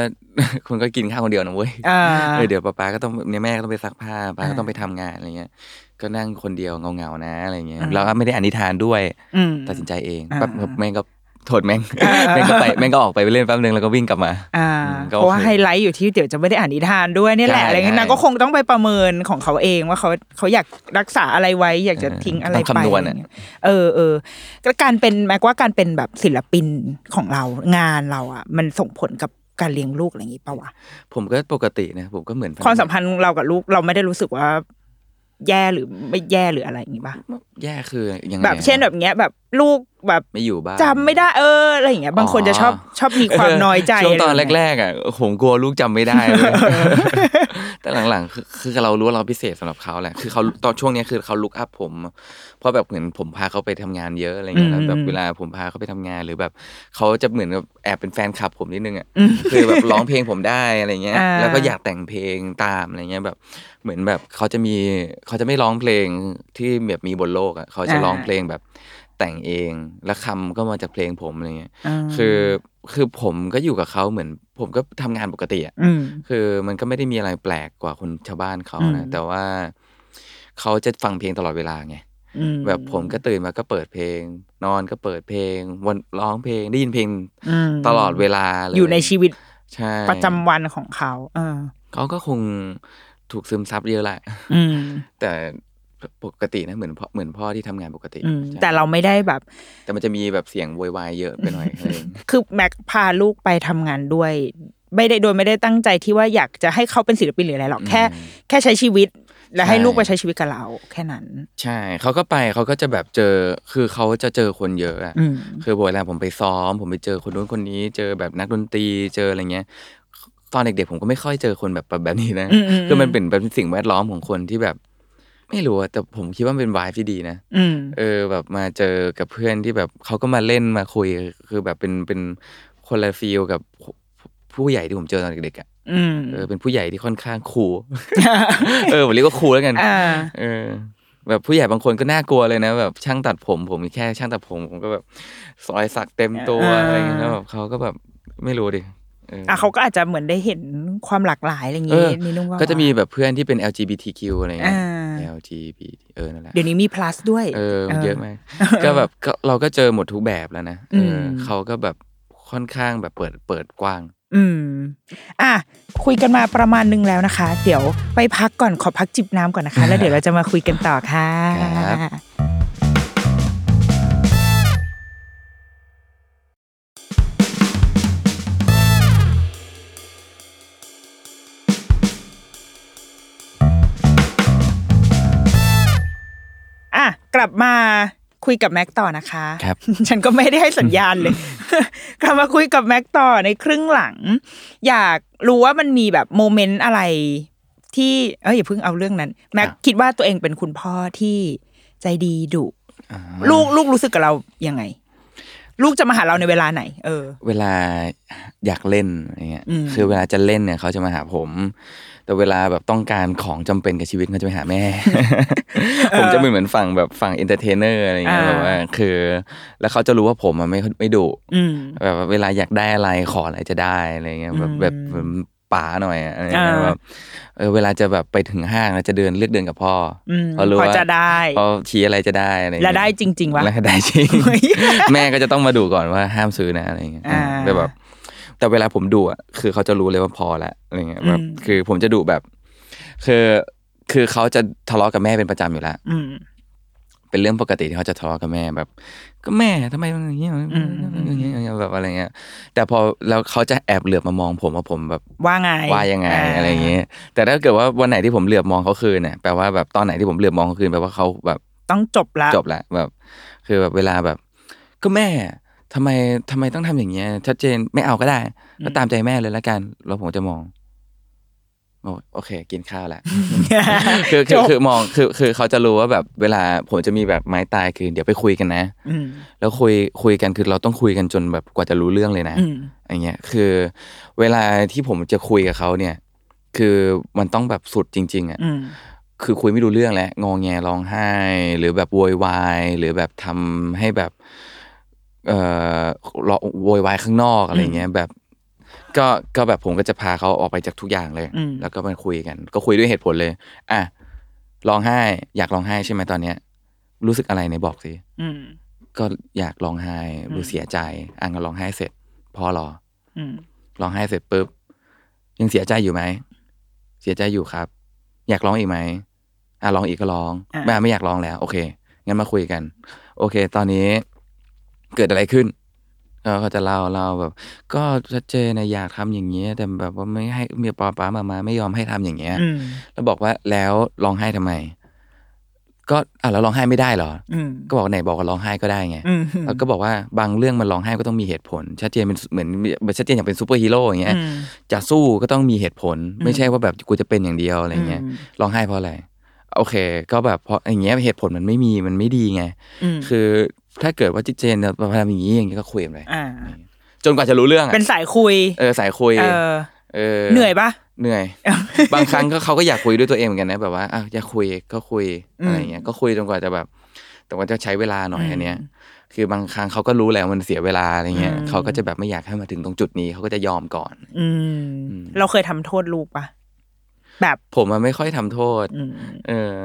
คุณก็กินข้าวคนเดียวนะเว้ยอ่าเออเดี๋ยวป๊าป๊าก็ต้องเนี่ยแม่ก็ต้องไปซักผ้าป๊าก็อ่าต้องไปทำงานอะไรเงี้ย ก็นั่งคนเดียวเงาๆนะอะไรเงี้ยอ่าแล้วก็ไม่ได้อนิทานด้วยอืมตัดสินใจเองอ่าแป๊บแม่งก็ โทษแม่งอ่าแม่งก็ไปแม่งก็ออกไปเล่นแป๊บนึงแล้วก็วิ่งกลับมาอ่าอืมก็เพราะว่าโอเคไฮไลท์อยู่ที่เดี๋ยวจะไม่ได้อ่านนิทานด้วยนี่แหละใช่อะไรเงี้ยใช่นางก็คงต้องไปประเมินของเขาเองว่าเขาเขาอยากรักษาอะไรไว้ อยากจะเออทิ้งอะไรต้องไปคำนวณอะไรอะเงี้ยเออเออก็การเป็นแม้ว่าการเป็นแบบศิลปินของเรางานเราอะ มันส่งผลกับการเลี้ยงลูกอะไรอย่างงี้ปะวะผมก็ปกตินะผมก็เหมือนความสัมพันธ์เรากับลูกเราไม่ได้รู้สึกว่า แย่หรือไม่แย่หรืออะไรอย่างงี้ปะแย่คือยังไงแบบเช่นแบบเนี้ยแบบลูกแบบไม่อยู่บ้านจำไม่ได้เอออะไรอย่างเงี้ยบางคนจะชอบชอบมีความน้อยใจช่วงตอนะไย่างเงี้ยแรกๆอะผมกลัวลูกจำไม่ได้เลย แต่หลังๆคือคือเรารู้ว่าเราพิเศษสำหรับเขาแหละคือเขาตอนช่วงเนี้ยคือเขาลุกอัพผมเพราะแบบเหมือนผมพาเขาไปทำงานเยอะอะไรเงี้ยแล้วแบบเวลาผมพาเขาไปทำงานหรือแบบเขาจะเหมือนกับแอบเป็นแฟนคลับผมนิดนึงอะคือแบบร้องเพลงผมได้อะไรเงี้ยอ่าแล้วก็อยากแต่งเพลงตามอะไรเงี้ยแบบเหมือนแบบเขาจะมีเขาจะไม่ร้องเพลงที่แบบมีบนโลกอะเขาจะร้องเพลงแบบ แต่งเอง แล้วคำก็มาจากเพลงผมอะไรเงี้ยาคือคือผมก็อยู่กับเขาเหมือน ผมก็ทำงานปกติอะอืมคือมันก็ไม่ได้มีอะไรแปลกกว่าคนชาวบ้านเขาอืนะมแต่ว่าเขาจะฟังเพลงตลอดเวลาไงอืมแบบผมก็ตื่นมาก็เปิดเพลง นอนก็เปิดเพลง วันร้องเพลงได้ยินเพลงอืมตลอดเวลาเลยอยู่ในชีวิตใช่ประจำวันของเขาเออเขาก็คงถูกซึมซับเยอะแหละอืมแต่ ปกตินะเหมือนพ่อเหมือนพ่อที่ทำงานปกติอืมใช่แต่เราไม่ได้แบบ แต่มันจะมีแบบเสียงโวยวายเยอะไปหน่อยอะไรอย่างเงี้ยคือแม็กพาลูกไปทำงานด้วย ไม่ได้โดยไม่ได้ตั้งใจที่ว่าอยากจะให้เขาเป็นศิลปินหรืออะไรหรอกแค่ แค่ใช้ชีวิต และให้ใช่ลูกไปใช้ชีวิตกับเรา แค่นั้น ใช่เขาก็ไปเขาก็จะแบบเจอคือเขาจะเจอคนเยอะอะอืมคือเวลาผมไปซ้อม ผมไปเจอคนนู้นคนนี้ เจอแบบนักดนตรีเจออะไรเงี้ยตอนเด็กๆผมก็ไม่ค่อยเจอคนแบบแบบนี้นะอืมอืมคือมันเป็นเป็นสิ่งแวดล้อมของคนที่แบบ ไม่รู้อะแต่ผมคิดว่ามันเป็นวายที่ดีนะอืมเออแบบมาเจอกับเพื่อนที่แบบเขาก็มาเล่นมาคุยคือแบบเป็นเป็นคนละฟีลกับผู้ใหญ่ที่ผมเจอตอนเด็กๆอะอืมเออเป็นผู้ใหญ่ที่ค่อนข้างคูลเออผมเรียกว่าคูลแล้วกันอ่าเออ แบบผู้ใหญ่บางคนก็น่ากลัวเลยนะ แบบช่างตัดผม ผมมีแค่ช่างตัดผมผมก็แบบซอยสักเต็มตัวอ่าอะไรเงี้ยแล้วแบบเขาก็แบบไม่รู้ดิเออออะเขาก็อาจจะเหมือนได้เห็นความหลากหลายอะไรอย่างเองี้อนี่นุ่งว่าก็จะมีแบบเพื่อนที่เป็น LGBTQ อะไรเงี้ยอ่า LGBT เออนั่นแหละเดี๋ยวนี้มี plus ด้วยเออมันเยอะมากก็แบบก็เราก็เจอหมดทุกแบบแล้วนะเอออมเขาก็แบบค่อนข้างแบบเปิดเปิดกว้าง อืม อะคุยกันมาประมาณนึงแล้วนะคะ เดี๋ยวไปพักก่อนขอพักจิบน้ำก่อนนะคะ แล้วเดี๋ยวเราจะมาคุยกันต่อค่ะ กลับมาคุยกับแม็กต่อนะคะครับฉันก็ไม่ได้ให้สัญญาณเลย กลับมาคุยกับแม็กต่อในครึ่งหลัง อยากรู้ว่ามันมีแบบโมเมนต์อะไร ที่เอ้ยอย่าเพิ่งเอาเรื่องนั้น แม็กครับคิดว่าตัวเองเป็นคุณพ่อที่ใจดีดุอ่าลูกลูกรู้สึกกับเรายังไง ลูกจะมาหาเราในเวลาไหน เออ เวลาอยากเล่นอะไรเงี้ยอืมคือเวลาจะเล่นเนี่ยเขาจะมาหาผม แต่เวลาแบบต้องการของจำเป็นกับชีวิตเขาจะไปหาแม่ ผมจะเป็นเหมือนฝั่งแบบฝั่ง entertainer อะไรเงี้ยอ่าแบบว่าคือ แล้วเขาจะรู้ว่าผมอะไม่ไม่ดุอืมแบบว่าเวลาอยากได้อะไรขออะไรจะได้อะไรเงี้ยแบบอืมแบบแบบป๋าหน่อยอะอะไรเงี้ยอ่าแบบเออเวลาจะแบบไปถึงห้างแล้วจะเดินเลือกเดินกับพ่ออมเพราะรู้พอว่าจะได้พอชี้อะไรจะได้อะไรเงี้ยแล้วได้จริงๆวะแล้วได้จริงเฮ้ยแม่ก็จะต้องมาดูก่อนว่าห้ามซื้อนะอะไรเงี้ยอ่าแต่แบบ แต่เวลาผมดูอะคือเขาจะรู้เลยว่าพอละอะไรเงี้ยแบบอืมคือผมจะดูแบบ คือคือเขาจะทะเลาะกับแม่เป็นประจำอยู่แล้วอืมเป็นเรื่องปกติที่เขาจะทะเลาะกับแม่แบบ ก็แม่ทำไมมันอย่างเงี้ยอืมอย่างเงี้ยอย่างเงี้ยแบบอะไรเงี้ย แต่พอแล้วเขาจะแอบเหลือบมามองผมว่าผมแบบว่าไงว่ายังไงาอะไรอย่างเงี้ยแต่ถ้าเกิดว่าวันไหนที่ผมเหลือบมองเขาคืนเนี่ยแปลว่าแบบตอนไหนที่ผมเหลือบมองเขาคืนแปลว่าเขาแบบ ต้องจบละจบแล้วแบบ คือแบบเวลาแบบ ก็แม่ ทำไมทำไมต้องทำอย่างเงี้ย ชัดเจนไม่เอาก็ได้ก็ตามใจแม่เลยแล้วกันแล้วผมจะมองโอโอเค กินข้าวแหละคือคือคือมองคือคือเขาจะรู้ว่าแบบเวลาผมจะมีแบบไม้ตายคือเดี๋ยวไปคุยกันนะอืมแล้วคุยคุยกันคือเราต้องคุยกันจนแบบกว่าจะรู้เรื่องเลยนะอืมอย่างเงี้ยคือ เวลาที่ผมจะคุยกับเขาเนี่ย คือมันต้องแบบสุดจริง ๆอะอืมคือคุยไม่รู้เรื่องแล้วงองแงร้องไห้ หรือแบบโวยวายหรือแบบทำให้แบบ เอ่อร้องโวยวายข้างนอกอะไรเงี้ยแบบ ก็ก็แบบผมก็จะพาเขาออกไปจากทุกอย่างเลยอืมแล้วก็มาคุยกัน ก็คุยด้วยเหตุผลเลย อะร้องไห้ อยากร้องไห้ใช่ไหมตอนเนี้ย รู้สึกอะไรไหนบอกสิอืมก็อยากร้องไห้รู้เสียใจอะก็ร้องไห้เสร็จพอหรออืมร้องไห้เสร็จปุ๊บยังเสียใจอยู่ไหมเสียใจอยู่ครับ อยากร้องอีกไหมอะร้องอีกก็ร้องอะไม่ไม่อยากร้องแล้ว โอเคงั้นมาคุยกัน โอเค ตอนนี้ เกิดอะไรขึ้นก็เขาจะเล่าเล่าแบบ ก็ชัดเจนนะอยากทำอย่างเงี้ยแต่แบบว่าไม่ให้เมียปะป๊ามาม้าไม่ยอมให้ทำอย่างเงี้ยอืมแล้วบอกว่าแล้วร้องไห้ทำไม ก็อะแล้วร้องไห้ไม่ได้เหรออืมก็บอกไหนบอกว่าร้องไห้ก็ได้ไงอืมแล้วก็บอกว่าบางเรื่องมันร้องไห้ก็ต้องมีเหตุผล ชัดเจนเป็นเหมือนเหมือนชัดเจนอย่างเป็นซูเปอร์ฮีโร่อย่างเงี้ยอืมจะสู้ก็ต้องมีเหตุผล ไม่ใช่ว่าแบบกูจะเป็นอย่างเดียวอะไรเงี้ยอืมร้องไห้เพราะอะไรโอเค ก็แบบเพราะอย่างเงี้ยเหตุผลมันไม่มีมันไม่ดีไงอืมคือ ถ้าเกิดว่าชัดเจนเนี่ยพยายามอย่างนี้อย่างเงี้ยก็คุยกันไปอ่าจนกว่าจะรู้เรื่องอะเป็นสายคุย เออสายคุยเออเออเหนื่อยปะเหนื่อย บางครั้งก็เขาก็อยากคุยด้วยตัวเองเหมือนกันนะแบบว่าอะอยากคุยก็คุยอืมอะไรเงี้ยก็คุยจนกว่าจะแบบแต่ว่าจะใช้เวลาหน่อยอืมอันเนี้ย คือบางครั้งเขาก็รู้แล้วมันเสียเวลาอะไรเงี้ยอืมเขาก็จะแบบไม่อยากให้มาถึงตรงจุดนี้เขาก็จะยอมก่อน อืมอืมเราเคยทำโทษลูกปะแบบผมมันไม่ค่อยทำโทษอืมเออ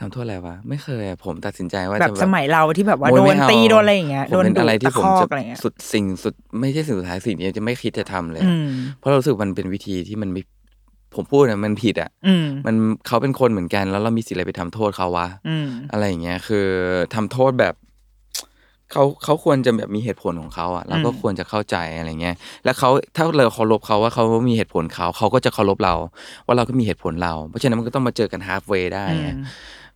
ทำโทษอะไรวะ ไม่เคยอะผมตัดสินใจว่าแบบจะสมัยเราที่แบบว่าโอ้ยโดไม่นเอาตีโดนอะไรอย่างเงี้ยผมโดนเป็นดุอะไรที่ตะผมคอกจะอะไรเงี้ยสุดสิ่งสุดไม่ใช่สิ่งสุดท้ายสิ่งนี้จะไม่คิดจะทำเลยอืมเพราะเรารู้สึกมันเป็นวิธีที่มันไม่ผมพูดอะมันผิดอะอืมมันเขาเป็นคนเหมือนกันแล้วเรามีสิทธิ์อะไรไปทำโทษเขาวะอืมอะไรอย่างเงี้ย คือทำโทษแบบเขาเขาควรจะแบบมีเหตุผลของเขาอะเราก็อืมควรจะเข้าใจอะไรเงี้ย แล้วเขาถ้าเราเคารพเขาว่าเขามีเหตุผลเขาเขาก็จะเคารพเรา ว่าเราก็มีเหตุผลเรา เพราะฉะนั้นมันก็ต้องมาเจอกันฮา f เวย์ได้อืไงม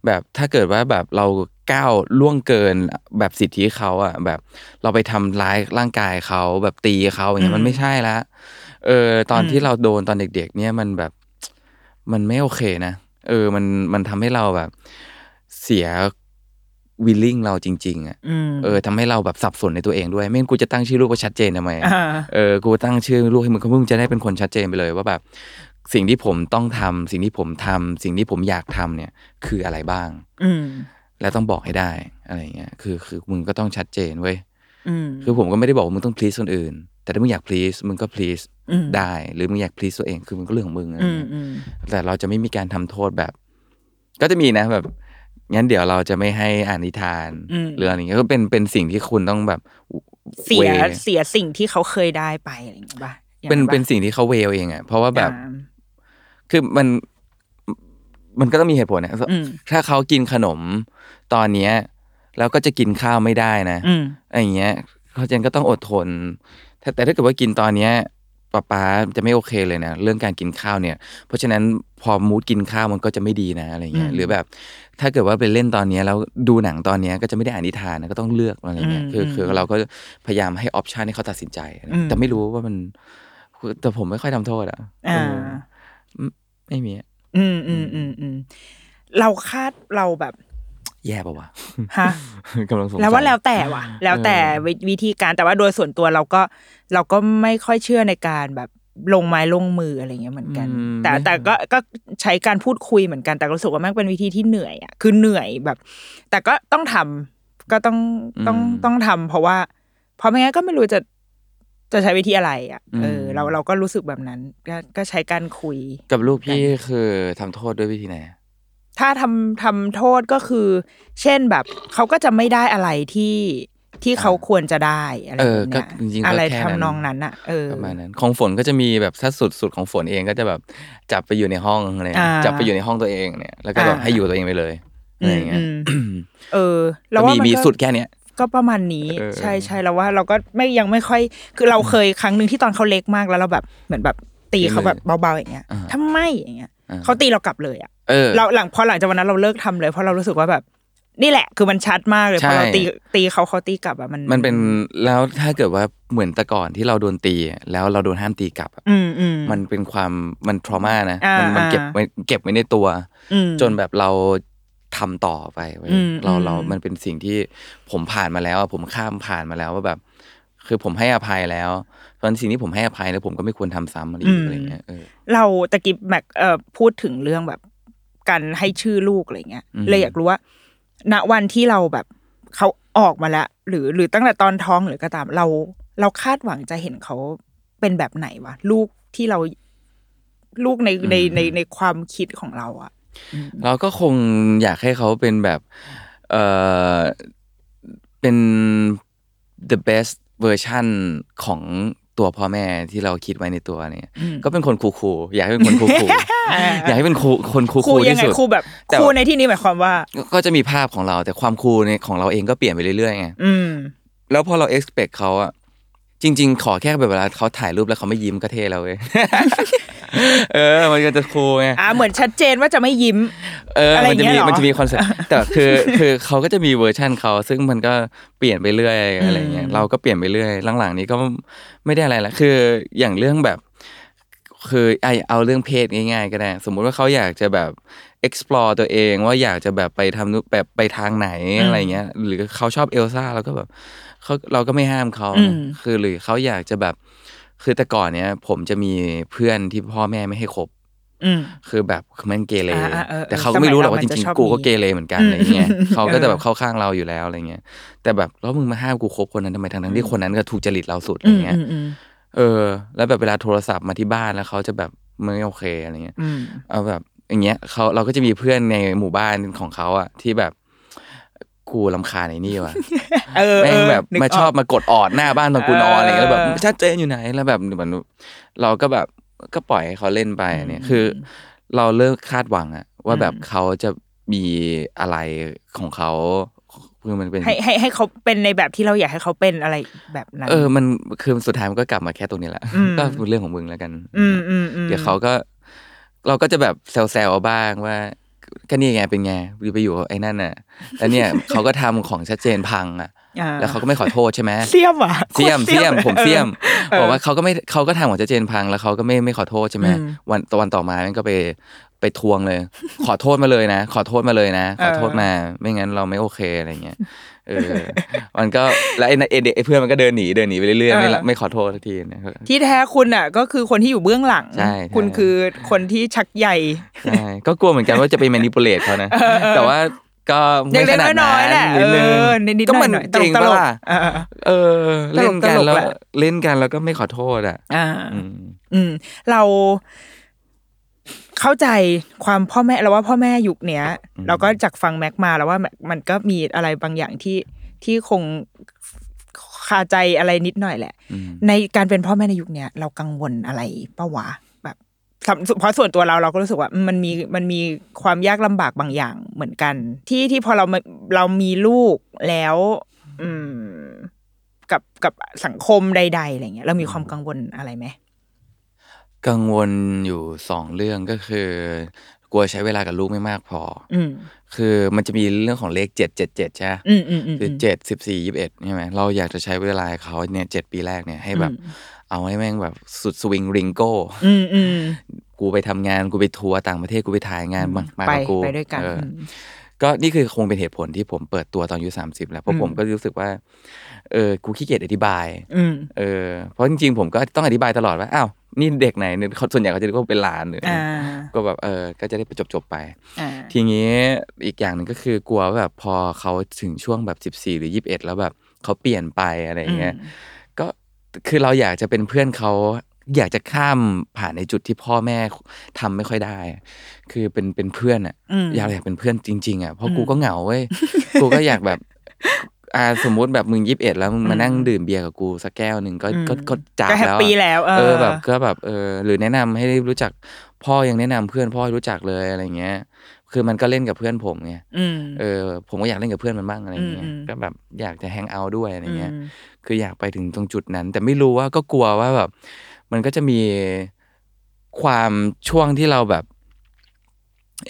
แบบถ้าเกิดว่าแบบเราก้าวล่วงเกินแบบสิทธิเขาอะ แบบเราไปทำร้ายร่างกายเขาแบบตีเขาอย่างเงี้ยมันไม่ใช่ละเออ ตอนที่เราโดนตอนเด็ก ๆ เนี่ยมันแบบมันไม่โอเคนะเออ มันมันทำให้เราแบบ เสียวิลลิ่งเราจริง ๆอะอืมเออทำให้เราแบบสับสนในตัวเองด้วย ไม่งั้นกูจะตั้งชื่อลูกว่าชัดเจนทำไมอะอ่าเออกูตั้งชื่อลูกให้มึงก็มึงจะได้เป็นคนชัดเจนไปเลยว่าแบบ สิ่งที่ผมต้องทำสิ่งที่ผมทำสิ่งที่ผมอยากทำเนี่ย คืออะไรบ้าง อืมและต้องบอกให้ได้อะไรเงี้ยคือคือมึงก็ต้องชัดเจนเว้ยอืมคือผมก็ไม่ได้บอกว่ามึงต้อง please คนอื่น แต่ถ้ามึงอยาก please มึงก็ please อืมได้ หรือมึงอยาก please ตัวเองคือมึงก็เรื่องของมึงอะไรอืมเงี้ยอืมแต่เราจะไม่มีการทำโทษแบบ ก็จะมีนะแบบงั้นเดี๋ยวเราจะไม่ให้อ่านนิทานอืมหรืออะไรอย่างเงี้ยก็เป็นเป็นสิ่งที่คุณต้องแบบเสีย weigh เสียสิ่งที่เขาเคยได้ไปอะไรอย่างเงี้ยป่ะอย่างเป็นปะเป็นสิ่งที่เขาเวลเองอะเพราะว่าแบบอ่า คือมันมันก็ต้องมีเหตุผลนะอืมถ้าเขากินขนมตอนเนี้ย แล้วก็จะกินข้าวไม่ได้นะอืมอะไรอย่างเงี้ยเขาเจนก็ต้องอดทนถ้าแต่ถ้าเกิดว่ากินตอนเนี้ยป๊าป๊าจะไม่โอเคเลยนะ เรื่องการกินข้าวเนี่ย เพราะฉะนั้นพอมูดกินข้าวมันก็จะไม่ดีนะอะไรเงี้ยอืมหรือแบบ ถ้าเกิดว่าไปเล่นตอนเนี้ยแล้วดูหนังตอนเนี้ยก็จะไม่ได้อ่านนิทานนะก็ต้องเลือกอะไรเงี้ยอืมคืออืมคือเราก็พยายามให้ออปชันให้เขาตัดสินใจนะอืมแต่ไม่รู้ว่ามันแต่ผมไม่ค่อยทำโทษอะอ่าเออ ไม่มีอะอืมอืมอืมอืมเราคาดเราแบบ แย่ปะวะฮะกำลังสงสัยแล้วว่าแล้วแต่ว่ะ แล้วแต่วิวิธีการแต่ว่าโดยส่วนตัวเราก็ เราก็ไม่ค่อยเชื่อในการแบบลงไม้ลงมืออะไรเงี้ยเหมือนกันอืมแต่แต่ก็ก็ใช้การพูดคุยเหมือนกันแต่ก็รู้สึกว่าแม่งเป็นวิธีที่เหนื่อยอะคือเหนื่อยแบบ แต่ก็ต้องทำก็ต้องต้องต้องทำเพราะว่าเพราะไม่งั้นก็ไม่รู้จะ จะใช้วิธีอะไรอะเออเราเราก็รู้สึกแบบนั้นก็ก็ใช้การคุย กับลูกพี่คือทำโทษด้วยวิธีไหนถ้าทำทำโทษก็คือ เช่นแบบเขาก็จะไม่ได้อะไรที่ที่เขาควรจะได้อะไรเออแบบเนี้ยก็จริงๆก็อะไรแค่นั้นทำนองนั้นอะเออประมาณนั้นของฝนก็จะมีแบบถ้าสุดสุดของฝนเองก็จะแบบจับไปอยู่ในห้องอะไรอ่าจับไปอยู่ในห้องตัวเองเนี่ย แล้วก็แบบอ่าให้อยู่ตัวเองไปเลยอะไรอย่างเงี้ยอืมเออ แล้แล้ววว่ามีมันมีก็สุดแค่เนี้ย ก็ประมาณนี้เออใช่ใช่แล้วว่าเราก็ไม่ยังไม่ค่อย คือเราเคยครั้งหนึ่งที่ตอนเขาเล็กมากแล้วเราแบบเหมือนแบบตีเขาแบบเบาๆอย่างเงี้ยอ่าทำไมอย่างเงี้ยอ่าเขาตีเรากลับเลยอะเออเราหลังพอหลังจากวันนั้นเราเลิกทำเลย เพราะเรารู้สึกว่าแบบนี่แหละ คือมันชัดมากเลยใช่พอเราตีตีเขาเขาตีกลับอะมัน มันเป็นแล้วถ้าเกิดว่าเหมือนแต่ก่อนที่เราโดนตีอะแล้วเราโดนห้ามตีกลับอะอืมอืมมันเป็นความมันทรมานะอ่ามันมันอ่าเก็บไว้เก็บไว้ในตัวอืมจนแบบเรา ทำต่อไปเว้ยอืมเราอืมเรา มันเป็นสิ่งที่ผมผ่านมาแล้วอะผมข้ามผ่านมาแล้วว่าแบบ คือผมให้อภัยแล้วตอนสิ่งที่ผมให้อภัยแล้วผมก็ไม่ควรทำซ้ำอะไรอีกอะไรเงี้ยเออเราตะกี้แม็กเอ่อพูดถึงเรื่องแบบการให้ชื่อลูกอะไรเงี้ยอืมเลยอยากรู้ว่า ณวันที่เราแบบเขาออกมาแล้ว หรือหรือตั้งแต่ตอนท้องหรือก็ตาม เราเราคาดหวังจะเห็นเขาเป็นแบบไหนวะลูกที่เราลูกในในในในความคิดของเราอะ เราก็คงอยากให้เขาเป็นแบบเออเป็น the best version ของตัวพ่อแม่ที่เราคิดไว้ในตัวเนี่ย ก็เป็นคนคูลๆอยากให้เป็นคนคูลๆอยากให้เป็นครูคนคูครูลๆยังที่ไงสุดครูแบบแต่ครูในที่นี้หมายความว่าก็ก็จะมีภาพของเราแต่ความคูลในของเราเองก็เปลี่ยนไปเรื่อยๆไงอืมแล้วพอเรา expect เขาอะ จริง ๆ ขอแค่แบบเวลาเขาถ่ายรูปแล้วเขาไม่ยิ้มก็เท่แล้วเว้ยเออ มันก็จะคูลไงอ่าเหมือนชัดเจนว่าจะไม่ยิ้ม เอออะไรมันจะมีเงี้ยเหรอมันจะมีคอนเซ็ปต์แต่คือคือเขาก็จะมีเวอร์ชันเขาซึ่งมันก็เปลี่ยนไปเรื่อยอะไรเงี้ยอืมเราก็เปลี่ยนไปเรื่อยหลังๆนี้ก็ไม่ได้อะไรละคืออย่างเรื่องแบบ คือไอเอาเรื่องเพศง่าย ๆ ก็ได้ สมมุติว่าเขาอยากจะแบบ explore ตัวเองว่าอยากจะแบบไปทำนู่นแบบไปทางไหนอะไรเงี้ย หรือเขาชอบเอลซ่าเราก็แบบ เขาเราก็ไม่ห้ามเขานะคือหรือเขาอยากจะแบบ คือแต่ก่อนเนี้ยผมจะมีเพื่อนที่พ่อแม่ไม่ให้คบอืมคือแบบคือมันเกเรอ่าอ่าเออแต่เขาก็ไม่รู้หรอกว่าสมัจยเรามันจะริงชอบๆกูก็มีเกเรเหมือนกันอะไรเงี้ยอืมเขาก็จะแบบเออเข้าข้างเราอยู่แล้วอะไรเงี้ยแต่แบบแล้วมึงมาห้ามกูคบคนนั้นทำไมทั้งทั้งๆที่คนนั้นก็ถูกจริตเราสุดอะไรเงี้ยอืมอืมเออ แล้วแบบเวลาโทรศัพท์มาที่บ้านแล้วเขาจะแบบไม่โอเคอะไรเงี้ยอืมเอาแบบอย่างเงี้ยเขาเราก็จะมีเพื่อนในหมู่บ้านของเขาอะที่แบบ กูลำคาญไอ้นี่ว่ะเออแม่งเออแบบนึกมาออกชอบมากดออดหน้าบ้านตอนกูนอนอะไรเงี้ยแล้วแบบเออชัดเจนอยู่ไหนแล้วแบบเหมือนเราก็แบบก็ปล่อยให้เขาเล่นไปเนี่ยคือ เราเลิกคาดหวังอะว่าแบบเขาจะมีอะไรของเขาคือมันเป็นให้ให้ให้เขาเป็นในแบบที่เราอยากให้เขาเป็นอะไรแบบนั้นเออมันคือสุดท้ายมันก็กลับมาแค่ตรงนี้แหละอืมก็เป็นเรื่องของมึงแล้วกัน อืมอืมอืมเดี๋ยวเขาก็ เราก็จะแบบแซวๆเอาบ้างว่า ก็นี่ไงเป็นไงไปอยู่กับไอ้นั่นน่ะแล้วเนี่ยเขาก็ทำของชัดเจนพังอะอ่าแล้วเขาก็ไม่ขอโทษใช่ไหมเสียมอะเสียมโคตรเสียมลผมเสียมเออบอกว่าเขาก็ไม่เขาก็ทำของชัดเจนพังแล้วเขาก็ไม่ไม่ขอโทษใช่ไหมอืมวันตะวันต่อมามันก็ไปไปทวงเลย ขอโทษมาเลยนะ ขอโทษมาเลยนะ ขอโทษมา ไม่งั้นเราไม่โอเคอะไรเงี้ย เออ มันก็แล้วไอ้ไอ้เด็กไอ้เพื่อนมันก็เดินหนีเดินหนีไปเรื่อยๆไม่ละไม่ขอโทษสักทีนะที่แท้คุณอะ ก็คือคนที่อยู่เบื้องหลังใช่ใช่คุณคือคนที่ชักใหญ่ใช่ก็กลัวเหมือนกันว่าจะไป manipulate เขานะ แต่ว่าก็ไม่เล็กขนาดๆน้นั้อยๆแหละนนิดนึงเออนิดๆก็มันหน่อยๆจริงตลกๆปะล่ะเออเออ เล่นกันตลกๆแล้วแหละเล่นกันแล้วก็ไม่ขอโทษอะ อ่า อืมอืมเรา เข้าใจความพ่อแม่เราว่าพ่อแม่ยุคเนี้ย เราก็จากฟังแม็กมาแล้วว่ามันก็มีอะไรบางอย่างที่ที่คงคาใจอะไรนิดหน่อยแหละอืมในการเป็นพ่อแม่ในยุคเนี้ยเรากังวลอะไรปะวะแบบสำเพราะส่วนตัวเราเราก็รู้สึกว่ามันมีมันมีความยากลำบากบางอย่างเหมือนกัน ที่ที่พอเรามาเรามีลูกแล้ว อืมกับกับสังคมใดๆอะไรเงี้ยเรามีความกังวลอะไรไหม กังวลอยู่สองเรื่อง ก็คือ กลัวใช้เวลากับลูกไม่มากพอออืม คือมันจะมีเรื่องของเลขเจ็ดเจ็ดเจ็ดใช่ไหมอืมอืมอืม คือเจ็ดสิบสี่ยี่สิบเอ็ดใช่ไหมเราอยากจะใช้เวลากับเขาเนี่ยเจ็ดปีแรกเนี่ยให้แบบ เอาให้แม่งแบบสุดสวิงริงโก้ อืมอืม กูไปทำงานกูไปทัวร์ต่างประเทศกูไปถ่ายงานมามาไปกับกูไปด้วยกันเอออ ม ก็นี่คือคงเป็นเหตุผลที่ผมเปิดตัวตอนอายุสามสิบแล้วเพอืราะมผมก็รู้สึกว่า เออ กูขี้เกียจอธิบาย อืม เออ เพราะจริงๆ ผมก็ต้องอธิบายตลอดว่า อ้าว นี่เด็กไหนเนี่ยเขาส่วนใหญ่เขาจะเรียกว่าเป็นหลานหรือออ่าก็แบบเออก็จะได้จบจบๆไปอ่าทีนี้อีกอย่างหนึ่งก็คือกลัวว่าแบบพอเขาถึงช่วงแบบสิบสี่หรือยี่สิบเอ็ดแล้วแบบเขาเปลี่ยนไปอะไรอย่างเงี้ยก็คือเราอยากจะเป็นเพื่อนเขาอยากจะข้ามผ่านในจุดที่พ่อแม่ทำไม่ค่อยได้ คือเป็นเป็นเพื่อนอะอืมอยากอยากเป็นเพื่อนจริง ๆอะเพราะกูก็เหงาเว้ยกูก็อยากแบบ อ่าสมมุติแบบมึงยี่สิบเอ็ดแล้วมึงมานั่งดื่มเบียร์กับกูสักแก้วหนึ่งก็ก็ก็จากก็แฮปแล้วอะปี้แล้วเอเอออแบบก็แบบเออหรือแนะนำให้รู้จักพ่อยังแนะนำเพื่อนพ่อให้รู้จักเลยอะไรเงี้ย คือมันก็เล่นกับเพื่อนผมไงอืมเออ ผมก็อยากเล่นกับเพื่อนมันบ้างอะไรเงี้ยอืมอืมก็แบบอยากจะแฮงเอาท์ด้วยอะไรเงี้ยอืมคืออยากไปถึงตรงจุดนั้น แต่ไม่รู้ว่าก็กลัวว่าแบบ มันก็จะมีความช่วงที่เราแบบ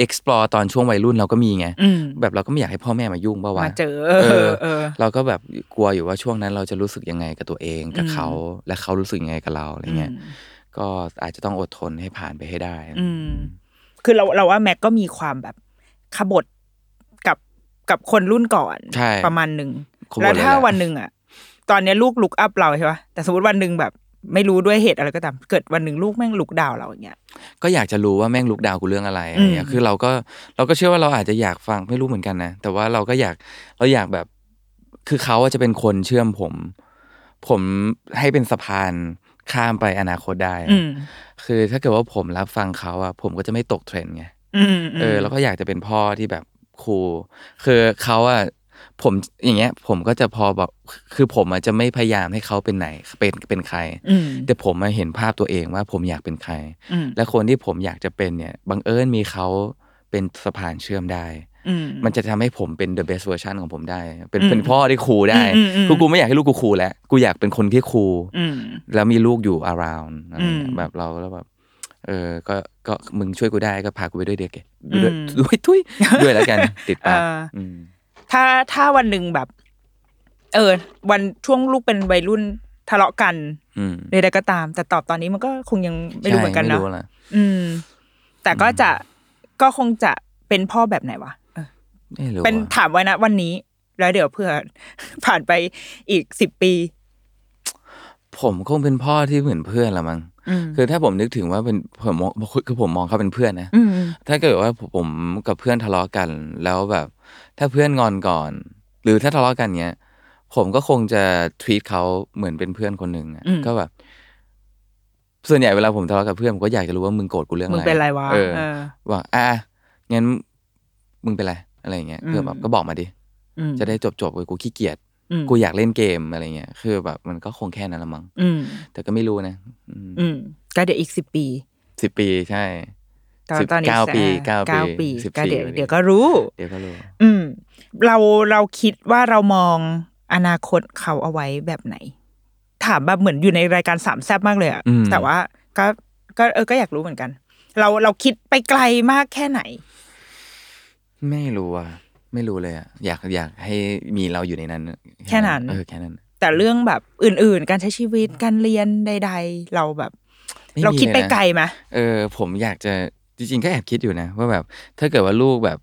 explore ตอนช่วงวัยรุ่นเราก็มีไงอืมแบบเราก็ไม่อยากให้พ่อแม่มายุ่งป่าวะมาเจอเอเอออเออ เราก็แบบกลัวอยู่ว่าช่วงนั้นเราจะรู้สึกยังไงกับตัวเองกับอืมเขา และเขารู้สึกยังไงกับเราอะไรเงี้ยอืมก็อาจจะต้องอดทนให้ผ่านไปให้ได้ อืมคือเราเราว่าแม็กก็มีความแบบขบฏกับกับคนรุ่นก่อนใช่ประมาณหนึ่งขบฏแล้วถ้าเลยแหละวันหนึ่งอะ ตอนเนี้ยลูกลุกอัพเราใช่ปะแต่สมมติวันหนึ่งแบบ ไม่รู้ด้วยเหตุอะไรก็ตามเกิดวันหนึ่งลูกแม่งลุกดาวเราอย่างเงี้ยก็อยากจะรู้ว่าแม่งลุกดาวกูเรื่องอะไรอะไรเงี้ยอืมคือเราก็เราก็เชื่อว่าเราอาจจะอยากฟังไม่รู้เหมือนกันนะแต่ว่าเราก็อยากเราอยากแบบ คือเขาอะจะเป็นคนเชื่อมผม ผมให้เป็นสะพานข้ามไปอนาคตได้อะอืมคือถ้าเกิดว่าผมรับฟังเขาอะผมก็จะไม่ตกเทรนด์ไงอืมเออ แล้วก็อยากจะเป็นพ่อที่แบบครูลคือเขาอะ ผมอย่างเงี้ย ผมก็จะพอแบบคือผมอะจะไม่พยายามให้เขาเป็นไหนเป็นเป็นใครอืมแต่ผมมาเห็นภาพตัวเองว่าผมอยากเป็นใครอืมและคนที่ผมอยากจะเป็นเนี่ยบังเอิญมีเขาเป็นสะพานเชื่อมได้อืมมันจะทำให้ผมเป็น the best version ของผมได้ เป็นอืมเป็นพ่อที่คูลได้อืมอืมคือกูไม่อยากให้ลูกกูคูลแล้วกูอยากเป็นคนที่คูลอืมแล้วมีลูกอยู่ around อะไรเงี้อืยมแบบเราแล้วแบบเออก็ก็มึงช่วยกูได้ก็พากูไปด้วยเด็กอืมด้วยด้วยทุยด้วยแล้วกันติดปากอ่าอืม ถ้าถ้าวันหนึ่งแบบ เออ วันช่วงลูกเป็นวัยรุ่นทะเลาะกันอืมใดๆก็ตาม แต่ตอบตอนนี้มันก็คงยังไม่รู้เหมือนกันใช่เนาะไม่รู้ล่อืม แต่ก็จะก็คงจะเป็นพ่อแบบไหนวะเออไม่รู้เป็นอะถามไว้นะวันนี้ แล้วเดี๋ยวเพื่อผ่านไปอีกสิบปี ผมคงเป็นพ่อที่เหมือนเพื่อนละมั้งอืมคือถ้าผมนึกถึงว่าเป็นผมมองคือผมมองเขาเป็นเพื่อนนะอืม ถ้าเกิดว่าผมกับเพื่อนทะเลาะกัน แล้วแบบ ถ้าเพื่อนงอนก่อน หรือถ้าทะเลาะกันเนี้ย ผมก็คงจะทวีตเขาเหมือนเป็นเพื่อนคนหนึ่งอะอืมก็แบบส่วนใหญ่เวลาผมทะเลาะกับเพื่อนผมก็อยากจะรู้ว่ามึงโกรธกูเรื่องมึอะงไรเป็นไรวะเออเออว่าอะงั้นมึงเป็นไรอะไรอย่างเงี้ยอืมเพื่อแบบก็บอกมาดิอืมจะได้จบจบๆไปกูขี้เกียจอืมกูอยากเล่นเกมอะไรเงี้ยคือแบบมันก็คงแค่นั้นละมั้งอืมแต่ก็ไม่รู้นะ อืมก็เดี๋ยวอีกสิบปีสิบปีใช่ ตอนสิบตอนนี้เก้าปีอ่เก้าปีเก้าปีสิบก็สี่เดี๋ยวปีเดี๋ยวก็รู้ เดี๋ยวก็รู้ อืม เราเราคิดว่าเรามองอนาคตเขาเอาไว้แบบไหน ถามแบบเหมือนอยู่ในรายการสามแซบมากเลยอะอืมแต่ว่าก็ก็เออก็อยากรู้เหมือนกัน เราเราคิดไปไกลมากแค่ไหน ไม่รู้อะไม่รู้เลยอะอยากอยากให้มีเราอยู่ในนั้น แค่นั้นเออแค่นั้น แต่เรื่องแบบอื่น ๆ การใช้ชีวิตการเรียนใด ๆ เราแบบม่มีเราคิดไปลยนะไกลไหมเออ ผมอยากจะ จริงๆก็แอบคิดอยู่นะ ว่าแบบถ้าเกิดว่าลูกแบบ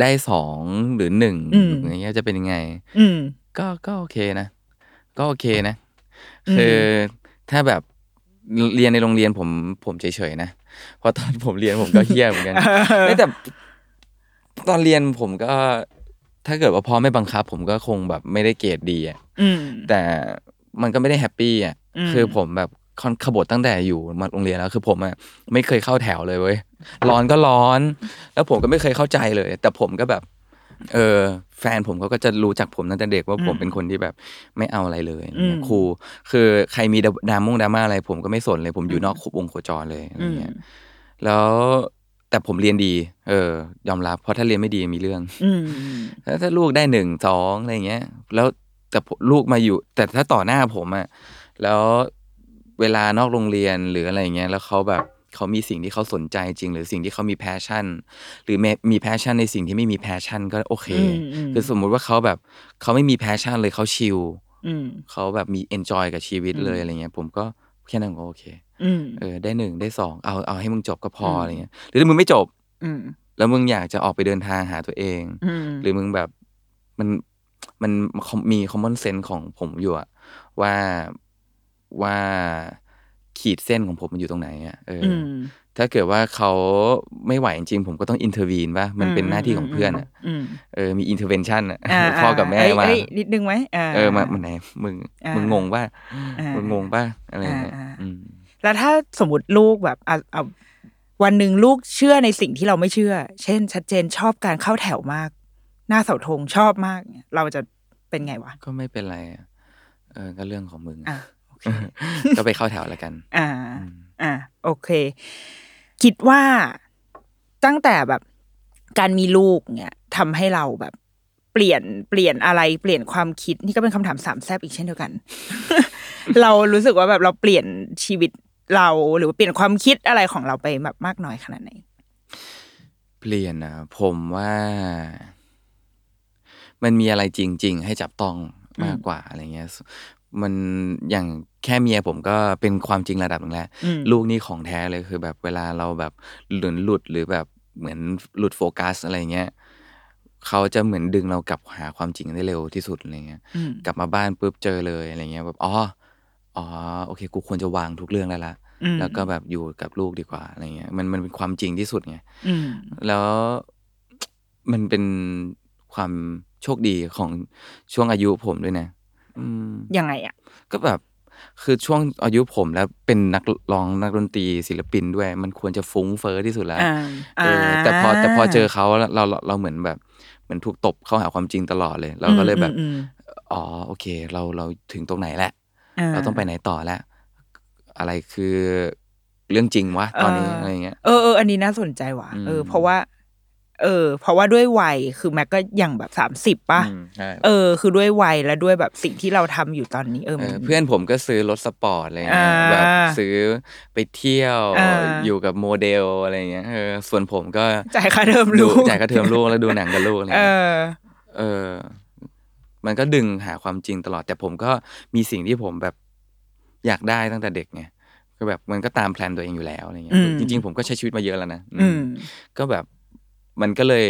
ได้สองหรือหนึ่งอย่างเงี้ยจะเป็นยังไง อืมก็ก็โอเคนะ ก็โอเคนะอืมคือถ้าแบบเรียนในโรงเรียนผมผมเฉยๆนะเพราะตอนผมเรียนผมก็เฮี้ยเหมือนกันไม่แต่ตอนเรียนผมก็ ถ้าเกิดว่าพ่อไม่บังคับ ผมก็คงแบบไม่ได้เกรดดีอะอืมแต่มันก็ไม่ได้ happy อะอืมคือผมแบบ ค่อนขบถตั้งแต่อยู่มาโรงเรียนแล้วคือผมอะไม่เคยเข้าแถวเลยเว้ยร้อนก็ร้อน แล้วผมก็ไม่เคยเข้าใจเลย แต่ผมก็แบบ เออ แฟนผมเขาก็จะรู้จักผมตั้งแต่เด็กว่าผมเป็นคนที่แบบไม่เอาอะไรเลยอะไรเงี้ยอืมครู คือใครมีดรามงดราม่าอะไร ผมก็ไม่สนเลย ผมอยู่นอกวงโคจรเลยอะไรเงี้ยแล้วแต่ผมเรียนดี เออ ยอมรับ เพราะถ้าเรียนไม่ดีมีเรื่องอืมถ้าถ้าลูกได้หนึ่งสองอะไรเงี้ย แล้วแต่ผมลูกมาอยู่ แต่ถ้าต่อหน้าผมอะแล้ว เวลานอกโรงเรียนหรืออะไรเงี้ยแล้วเขาแบบเขามีสิ่งที่เขาสนใจจริง หรือสิ่งที่เขามี passion หรือมี passion ในสิ่งที่ไม่มี passion ก็โอเคอืมอืมคือสมมุติว่าเขาแบบเขาไม่มี passion เลยเขา chill อืมเขาแบบมี enjoy กับชีวิตเลยอะไรเงี้ย ผมก็แค่นั้นผมก็โอเคอืมเออ ได้หนึ่งได้สองเอาเอาให้มึงจบก็พออืมอะไรเงี้ย หรือถ้ามึงไม่จบอืมแล้วมึงอยากจะออกไปเดินทางหาตัวเองอืมหรือมึงแบบมันมันมี common sense ของผมอยู่อะว่า ว่าขีดเส้นของผมมันอยู่ตรงไหนอะเออออืมถ้าเกิดว่าเขาไม่ไหวจริงๆผมก็ต้อง intervene ป่ะมันเป็นหน้าที่ของเพื่อนอะอืมเออมีอินเทอร์เวนชั่นอะาพ่อกับแม่เอ้ยมาเอ้ยนิดนึงไหมอ่าเออมามันไหนมึงอ่ามึมึงงงป่ะอ่ามึมึงงงป่ะอะไรอย่างเงี้ยอ่าอ่าอืมแล้วถ้าสมมติลูกแบบอะอะวันหนึ่งลูกเชื่อในสิ่งที่เราไม่เชื่อ เช่น ชัดเจนชอบการเข้าแถวมาก หน้าเสาธงชอบมากเนี่ยเราจะเป็นไงวะก็ไม่เป็นไรอะเออก็เรื่องของมึงอะ ก็ไปเข้าแถวแล้วกัน อ่า อ่า โอเค คิดว่าตั้งแต่แบบการมีลูกเนี่ยทำให้เราแบบเปลี่ยนเปลี่ยนอะไรเปลี่ยนความคิดนี่ก็เป็นคำถามสามแซบอีกเช่นเดียวกัน เรารู้สึกว่าแบบเราเปลี่ยนชีวิตเราหรือว่าเปลี่ยนความคิดอะไรของเราไปแบบมากน้อยขนาดไหนเปเปลี่ยนนะผมว่า มันมีอะไรจริง ๆ ให้จับต้องมากกว่าอะไรเงี้ย มันอย่างแค่เมียผมก็เป็นความจริงระดับหนึ่งแล้วอืมลูกนี่ของแท้เลยคือแบบเวลาเราแบบหลุนหลุดหรือแบบเหมือนหลุดโฟกัสอะไรเงี้ยเขาจะเหมือนดึงเรากลับหาความจริงได้เร็วที่สุดอะไรเงี้ยอืมกลับมาบ้านปุ๊บเจอเลยอะไรเงี้ยแบบอ๋ออ๋อโอเค กูควรจะวางทุกเรื่องแล้วละอืมแล้วก็แบบอยู่กับลูกดีกว่าอะไรเงี้ยมันมันเป็นความจริงที่สุดไงอืมแล้วมันเป็นความโชคดีของช่วงอายุผมด้วยนะอืม ยังไงอะ ก็แบบคือช่วงอายุผมแล้วเป็นนักร้องนักดนตรีศิลปินด้วย มันควรจะฟุ้งเฟอ้อที่สุดแล้วอ่าเออออ่าแต่พอแต่พอเจอเขาเราเราเราเหมือนแบบเหมือนถูกตบเข้าหาความจริงตลอดเลย เราก็เลยแบบอืมอืมอ๋อโอเค เราเราถึงตรงไหนแล้วอืมเราต้องไปไหนต่อแล้ว อะไรคือเรื่องจริงวะตอนนี้เออออะไรเงี้ยเออเอออันนี้น่าสนใจว่ะอืมเออเพราะว่า เออ เพราะว่าด้วยวัยคือแม็กก็อย่างแบบสามสิบป่ะอืมใช่เออ คือด้วยวัยและด้วยแบบสิ่งที่เราทำอยู่ตอนนี้เออเอมันอเพื่อนผมก็ซื้อรถสปอร์ตอะไรเงี้ยอ่าแบบซื้อไปเที่ยวอ่าอยู่กับโมเดลอะไรเงี้ยเออส่วนผมก็จ่ายค่าเทอมดูลูกจ่ายค่าเทอมลูกแล้วดูหนังกับลูกอะไรเอเงี้ยอเออ มันก็ดึงหาความจริงตลอด แต่ผมก็มีสิ่งที่ผมแบบอยากได้ตั้งแต่เด็กไงก็แบบมันก็ตาม plan ตัวเองอยู่แล้วอะไรเงี้ยอืมจริง ๆ ผมก็ใช้ชีวิตมาเยอะแล้วนะอืมอืมก็แบบ มันก็เลย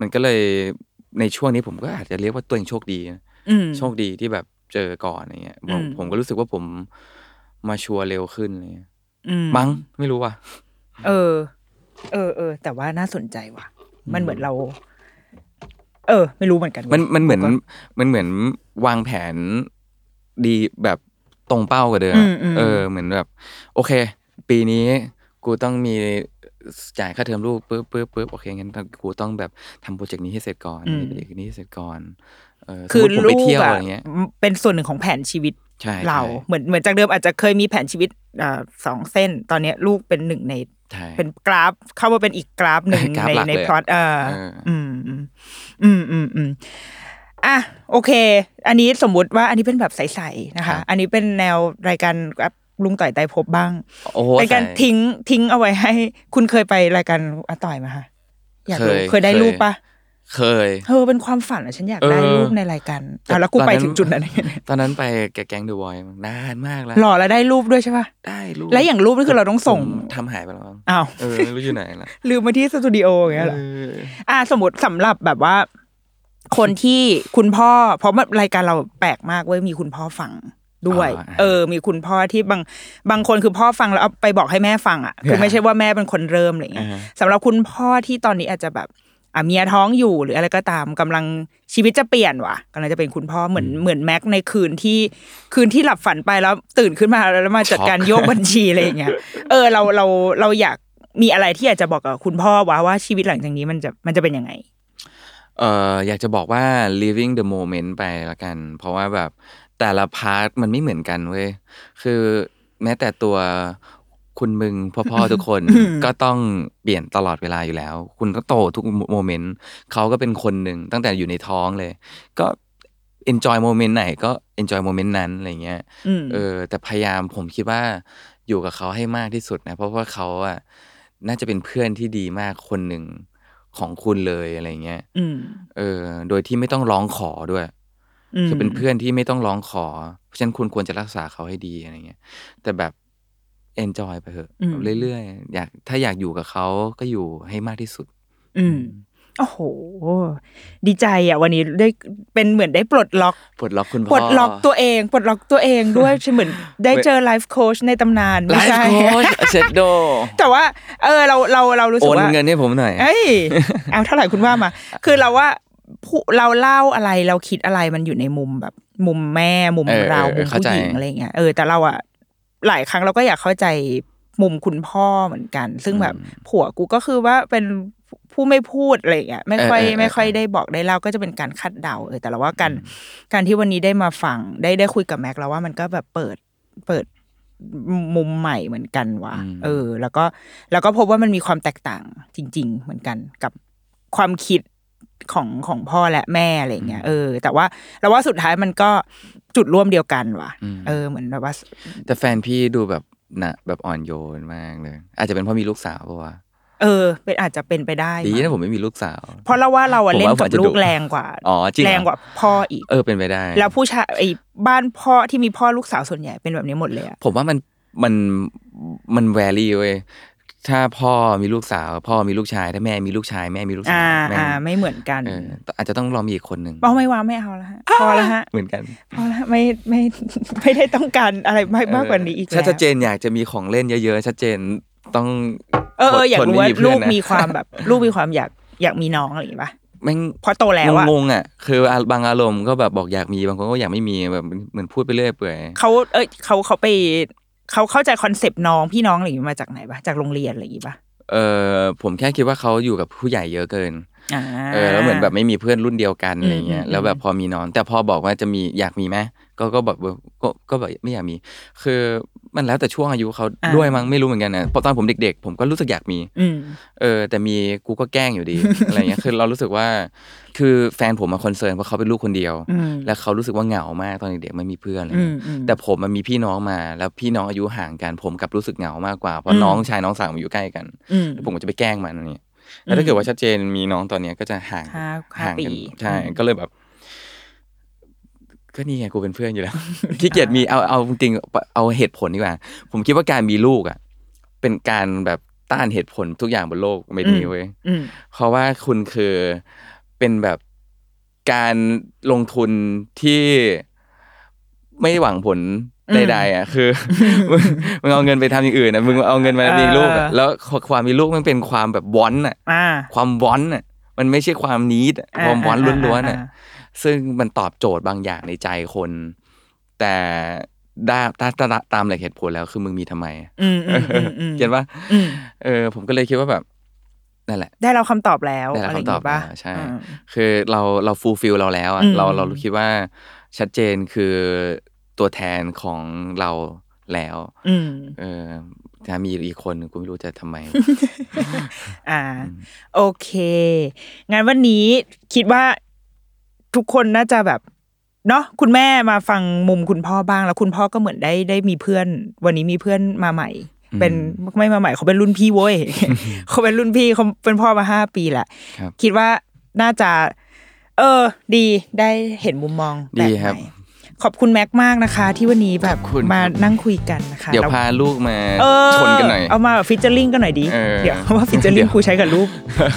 มันก็เลยในช่วงนี้ผมก็อาจจะเรียกว่าตัวเองโชคดีนะอืมโชคดีที่แบบเจอก่อนอะไรเงี้ยผมอืมผมก็รู้สึกว่าผมมาชัวร์เร็วขึ้นอะไรเลยอืมั้งไม่รู้ว่ะเออ เออเออแต่ว่าน่าสนใจว่ะ มันเหมือนเรา เออ ไม่รู้เหมือนกัน มันมันเหมือนก็มันเหมือนวางแผนดีแบบตรงเป้ากว่าเดิมอือะมอืมเออ เหมือนแบบ โอเค ปีนี้กูต้องมี จ่ายค่าเทอมลูกปุ๊บปุ๊บปุ๊บโอเคงั้นกูต้องแบบทำ project นี้ให้เสร็จก่อนนี่ project นี้ให้เสร็จก่อนเออคือสมมุติผมลูกไปเที่ยวอะอะไรเงี้ยเป็นส่วนหนึ่งของแผนชีวิตใช่เราใช่เหมือนเหมือนจากเดิมอาจจะเคยมีแผนชีวิตอ่าสองเส้น ตอนเนี้ยลูกเป็นหนึ่งในใช่เป็นกราฟเข้ามาเป็นอีกกราฟหนึ่งกราฟในหลักในเลยพล็อตเออเอออืมอืมอืมอืมอืมอะโอเค อันนี้สมมุติว่าอันนี้เป็นแบบใสๆนะคะ อันนี้เป็นแนวรายการกับ ลุงต่อยไตรภพบ้างโอ้โหเป็นการใส่ทิ้งทิ้งเอาไว้ให้ คุณเคยไปรายการอาต่อยมาคะอยากรู้เคยเคยได้เคยรูปปะเคยเออเป็นความฝันอะฉันอยากได้เออรูปในรายการอะแล้วกูตอนไปนั้นถึงจุดนั้นได้ไงตอนนั้นไปแกบแก๊งเดอะวอยนานมากแล้วหล่อแล้วได้รูปด้วยใช่ปะได้รูปแล้วอย่างรูปนี่คือเราต้องส่งผมทำหายไปแล้วมั้งอ้าวเออไม่รู้อยู่ไหนละลืมมาที่สตูดิโออย่างเงี้ยเหรอเอออ่าสมมติสำหรับแบบว่า คนที่คุณพ่อ เพราะว่ารายการเราแปลกมากเว้ยมีคุณพ่อฟัง ด้วย เออ มีคุณพ่อที่บางบางคนคือพ่อฟังแล้วเอาไปบอกให้แม่ฟังอะคือไม่ใช่ว่าแม่เป็นคนเริ่มอะไรเงี้ยอ่าสำหรับคุณพ่อที่ตอนนี้อาจจะแบบอะเมียท้องอยู่หรืออะไรก็ตามกำลังชีวิตจะเปลี่ยนว่ะกำลังจะเป็นคุณพ่อเหมือนเหมือนแม็กในคืนที่คืนที่หลับฝันไปแล้วตื่นขึ้นมาแล้วมาจัดการโยกบัญชีอะไรอย่างเงี้ยเออเราเราเราอยากมีอะไรที่อยากจะบอกกับคุณพ่อว่าว่าชีวิตหลังจากนี้มันจะมันจะเป็นยังไงเอ่ออยากจะบอกว่า living the moment ไปละกัน เพราะว่าแบบ แต่ละ part มันไม่เหมือนกันเว้ยคือแม้แต่ตัวคุณมึงพ่อพ่อทุกคนก็ต้องเปลี่ยนตลอดเวลาอยู่แล้ว คุณก็โตทุก moment เขาก็เป็นคนหนึ่งตั้งแต่อยู่ในท้องเลย ก็ enjoy โมเมนต์ไหนก็ enjoy โมเมนต์นั้นอะไรเงี้ยอืมเออ แต่พยายามผมคิดว่าอยู่กับเขาให้มากที่สุดนะ เพราะว่าเขาอะน่าจะเป็นเพื่อนที่ดีมากคนหนึ่งของคุณเลยอะไรเงี้ยอืมเออ โดยที่ไม่ต้องร้องขอด้วยม คือเป็นเพื่อนที่ไม่ต้องร้องขอ เพราะฉะนั้นคุณควรจะรักษาเขาให้ดีอะไรเงี้ย แต่แบบ enjoy ไปเถอะอืมเรื่อยๆอยากถ้าอยากอยู่กับเขาก็อยู่ให้มากที่สุด อืมโอ้โห ดีใจอะ วันนี้ได้เป็นเหมือนได้ปลดล็อกปลดล็อกคุณพ่อปลดล็อกตัวเองปลดล็อกตัวเองด้วยใช่เหมือนได้เจอไลฟ์โค้ชในตำนานไลไม่ฟ์ใช่โค้ชเซตโดแต่ว่า เออเราเราเรารู้สึโอกนว่าเงินให้ผมหน่อยเอ้ยเอาเท่าไหร่คุณว่ามา คือเราว่าผู้ เราเล่าอะไรเราคิดอะไรมันอยู่ในมุมแบบ มุมแม่มุมเออเราเออมุมเข้าผู้ใจหญิงอะไรเงี้ยเออแต่เราอะหลายครั้งเราก็อยากเข้าใจมุมคุณพ่อเหมือนกัน ซึ่งแบบผัวกูก็คือว่าเป็นผู้ไม่พูดอะไรเงี้ยไม่ค่อยเออเออเออไม่ค่อยได้บอกได้เล่าก็จะเป็นการคาดเดาเออแต่เราว่าการการที่วันนี้ได้มาฟังได้ได้คุยกับแม็กแล้วว่ามันก็แบบเปิดเปิดมุมใหม่เหมือนกันว่ะเออ แล้วก็แล้วก็พบว่ามันมีความแตกต่างจริง ๆ เหมือนกันกับความคิด ของของพ่อและแม่อะไรเงี้ยเออ แต่ว่าเราว่าสุดท้ายมันก็จุดร่วมเดียวกันว่ะ เออเหมือนแบบว่า แต่แฟนพี่ดูแบบนะแบบอ่อนโยนมากเลย อาจจะเป็นเพราะมีลูกสาวปะวะเออ เป็นอาจจะเป็นไปได้ดีมั้นะงผมไม่มีลูกสาว เพราะเราว่าเราอะผมเล่นว่ากับผมจะลูดุกแรงกว่าอ๋อจริงเหรอแรงกว่าพ่ออีก เออเป็นไปได้ แล้วผู้ชายไอ้บ้านพ่อที่มีพ่อลูกสาวส่วนใหญ่เป็นแบบนี้หมดเลยอะผมว่ามันมันมันแวรี่เว้ย ถ้าพ่อมีลูกสาว พ่อมีลูกชาย ถ้าแม่มีลูกชายแม่มีลูกสาอ่าวแม่อ่า ไม่เหมือนกันเอออาจจะต้องรอมีอีกคนหนึ่งเอาไม่ว่าไม่เอาแล้วฮะพอแล้วฮะเหมือนกัน พอแล้วไม่ไม่ไม่ได้ต้องการอะไรมากมากกว่านี้อีกถ้าแล้วชัดเจนอยากจะมีของเล่นเยอะๆชัดเจนต้องเออเอออยากคนรู้ไม่ว่ามีเพื่ลูอนกนะมีความแบบ ลูกมีความอยากอยากมีน้องอะไรอย่างงี้ปะแม่งเพราะโตแล้วอะงงๆอะ คือบางอารมณ์ก็แบบบอกอยากมีบางคนก็อยากไม่มีแบบเหมือนพูดไปเรื่อยเปื่อย เขาเอ้ยเขาเขาไป เขาเข้าใจคอนเซปต์น้องพี่น้องอะไรอย่างนี้มาจากไหนปะจากโรงเรียนอะไรอย่างนี้ปะเออผมแค่คิดว่าเขาอยู่กับผู้ใหญ่เยอะเกิน เออแล้วเหมือนแบบไม่มีเพื่อนรุ่นเดียวกันอะไรเงี้ยอืมแล้วแบบพอมีน้อง แต่พอบอกว่าจะมีอยากมีไหมก็ก็แบบว่าก็ก็แบบไม่อยากมี คือมันแล้วแต่ช่วงอายุเขาด้วยมั้งไม่รู้เหมือนกันนะเพราะตอนผมเด็ก ๆ ผมก็รู้สึกอยากมีอืมเออ แต่มีกูก็แกล้งอยู่ดีอะไรเงี้ยคือเรารู้สึกว่า คือแฟนผมมาคอนเซิร์นเพราะเขาเป็นลูกคนเดียวอืมแล้วเขารู้สึกว่าเหงามากตอนเด็กๆไม่มีเพื่อนอะไรอืเงี้มยอืมแต่ผมมันมีพี่น้องมา แล้วพี่น้องอายุห่างกัน ผมกลับรู้สึกเหงามากกว่าเพอืราะมน้องชายน้องสาวมาอยู่ใกล้กันอืมแล้วผมก็จะไปแกล้งมันอะไรเงี้ย แล้วถ้าเกิดว่าชัดเจนมีน้องตอนเนี้ยก็จะห่างห้าห้าห่างปีกันใช่อืมก็เลยแบบก็นี่ไงกูเป็นเพื่อนอยู่แล้วขี้เกียจมีเอาเอาจริงๆเอาเหตุผลดีกว่า ผมคิดว่าการมีลูกอะ เป็นการแบบต้านเหตุผลทุกอย่างบนโลกใบนี้เว้ยอืมเพราะว่าคุณคือเป็นแบบการลงทุนที่ ไม่หวังผลใดๆอะคือมึงมึงเอาเงินไปทำอย่างอื่นนะมึงเอาเงินมามีลูกอะแล้วความมีลูกมันเป็นความแบบวอนอะอ่าความวอนอะมันไม่ใช่ความ need อะความ want ล้วนๆอะอ่าซึ่งมันตอบโจทย์บางอย่างในใจคน แต่ได้ตาตาตามหลักเหตุผลแล้วคือมึงมีทำไมอะอืมอืมอืมอืม get ปะอืมเออ ผมก็เลยคิดว่าแบบนั่นแหละ เราได้คำตอบแล้วได้รับะรย่างคำตอบอะไรอย่างงี้ปะแล้วใช่อืมคือเราเรา fulfill เราแล้วอะอืมเราเราคิดว่า ชัดเจนคือตัวแทนของเราแล้ว อืมเออถ้ามีอีกคนหนึ่งกูไม่รู้จะทำไม อ่า โอเคงั้นวันนี้คิดว่าทุกคนน่าจะแบบเนาะคุณแม่มาฟังมุมคุณพ่อบ้าง แล้วคุณพ่อก็เหมือนได้ได้มีเพื่อน วันนี้มีเพื่อนมาใหม่ เป็นไม่มาใหม่เขาเป็นรุ่นพี่เว้ยเขาเป็นรุ่นพี่เขาเป็นพ่อมาห้าปีแหละครับคิดว่าน่าจะ เออ ดีได้เห็นมุมมองแบดีบครับ ใหม่ขอบคุณแม็กมากนะคะ ที่วันนี้แบบขอบคุณ มาครับนั่งคุยกันนะคะเดี๋ยวแล้วพาลูกมาเออชนกันหน่อย เอามาแบบฟิชเจอริงกันหน่อยดิเออเดี๋ยวว่าฟิชเจอริเดี๋งยวกูใช้กับลูก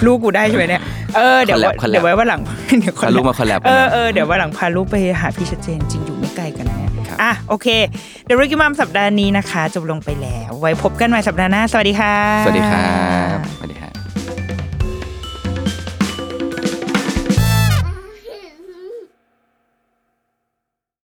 ลูกกูได้ใช่ไหมเนี่ยเออเดี๋ยว collab collab เดี๋ยวไว้ว่าหลังเดี๋ยว พาลูกมาคอลแลบ เอกันอนะเออเดี๋ยวว่าหลังพาลูกไปหาพี่ชัดเจนจริงอยู่ไม่ไกลกันนะเนี่ยครับ อะโอเคเดี๋ยวริกิมามสัปดาห์นี้นะคะ จบลงไปแล้ว ไว้พบกันใหม่สัปดาห์หน้า สวัสดีค่ะ สวัสดีครับ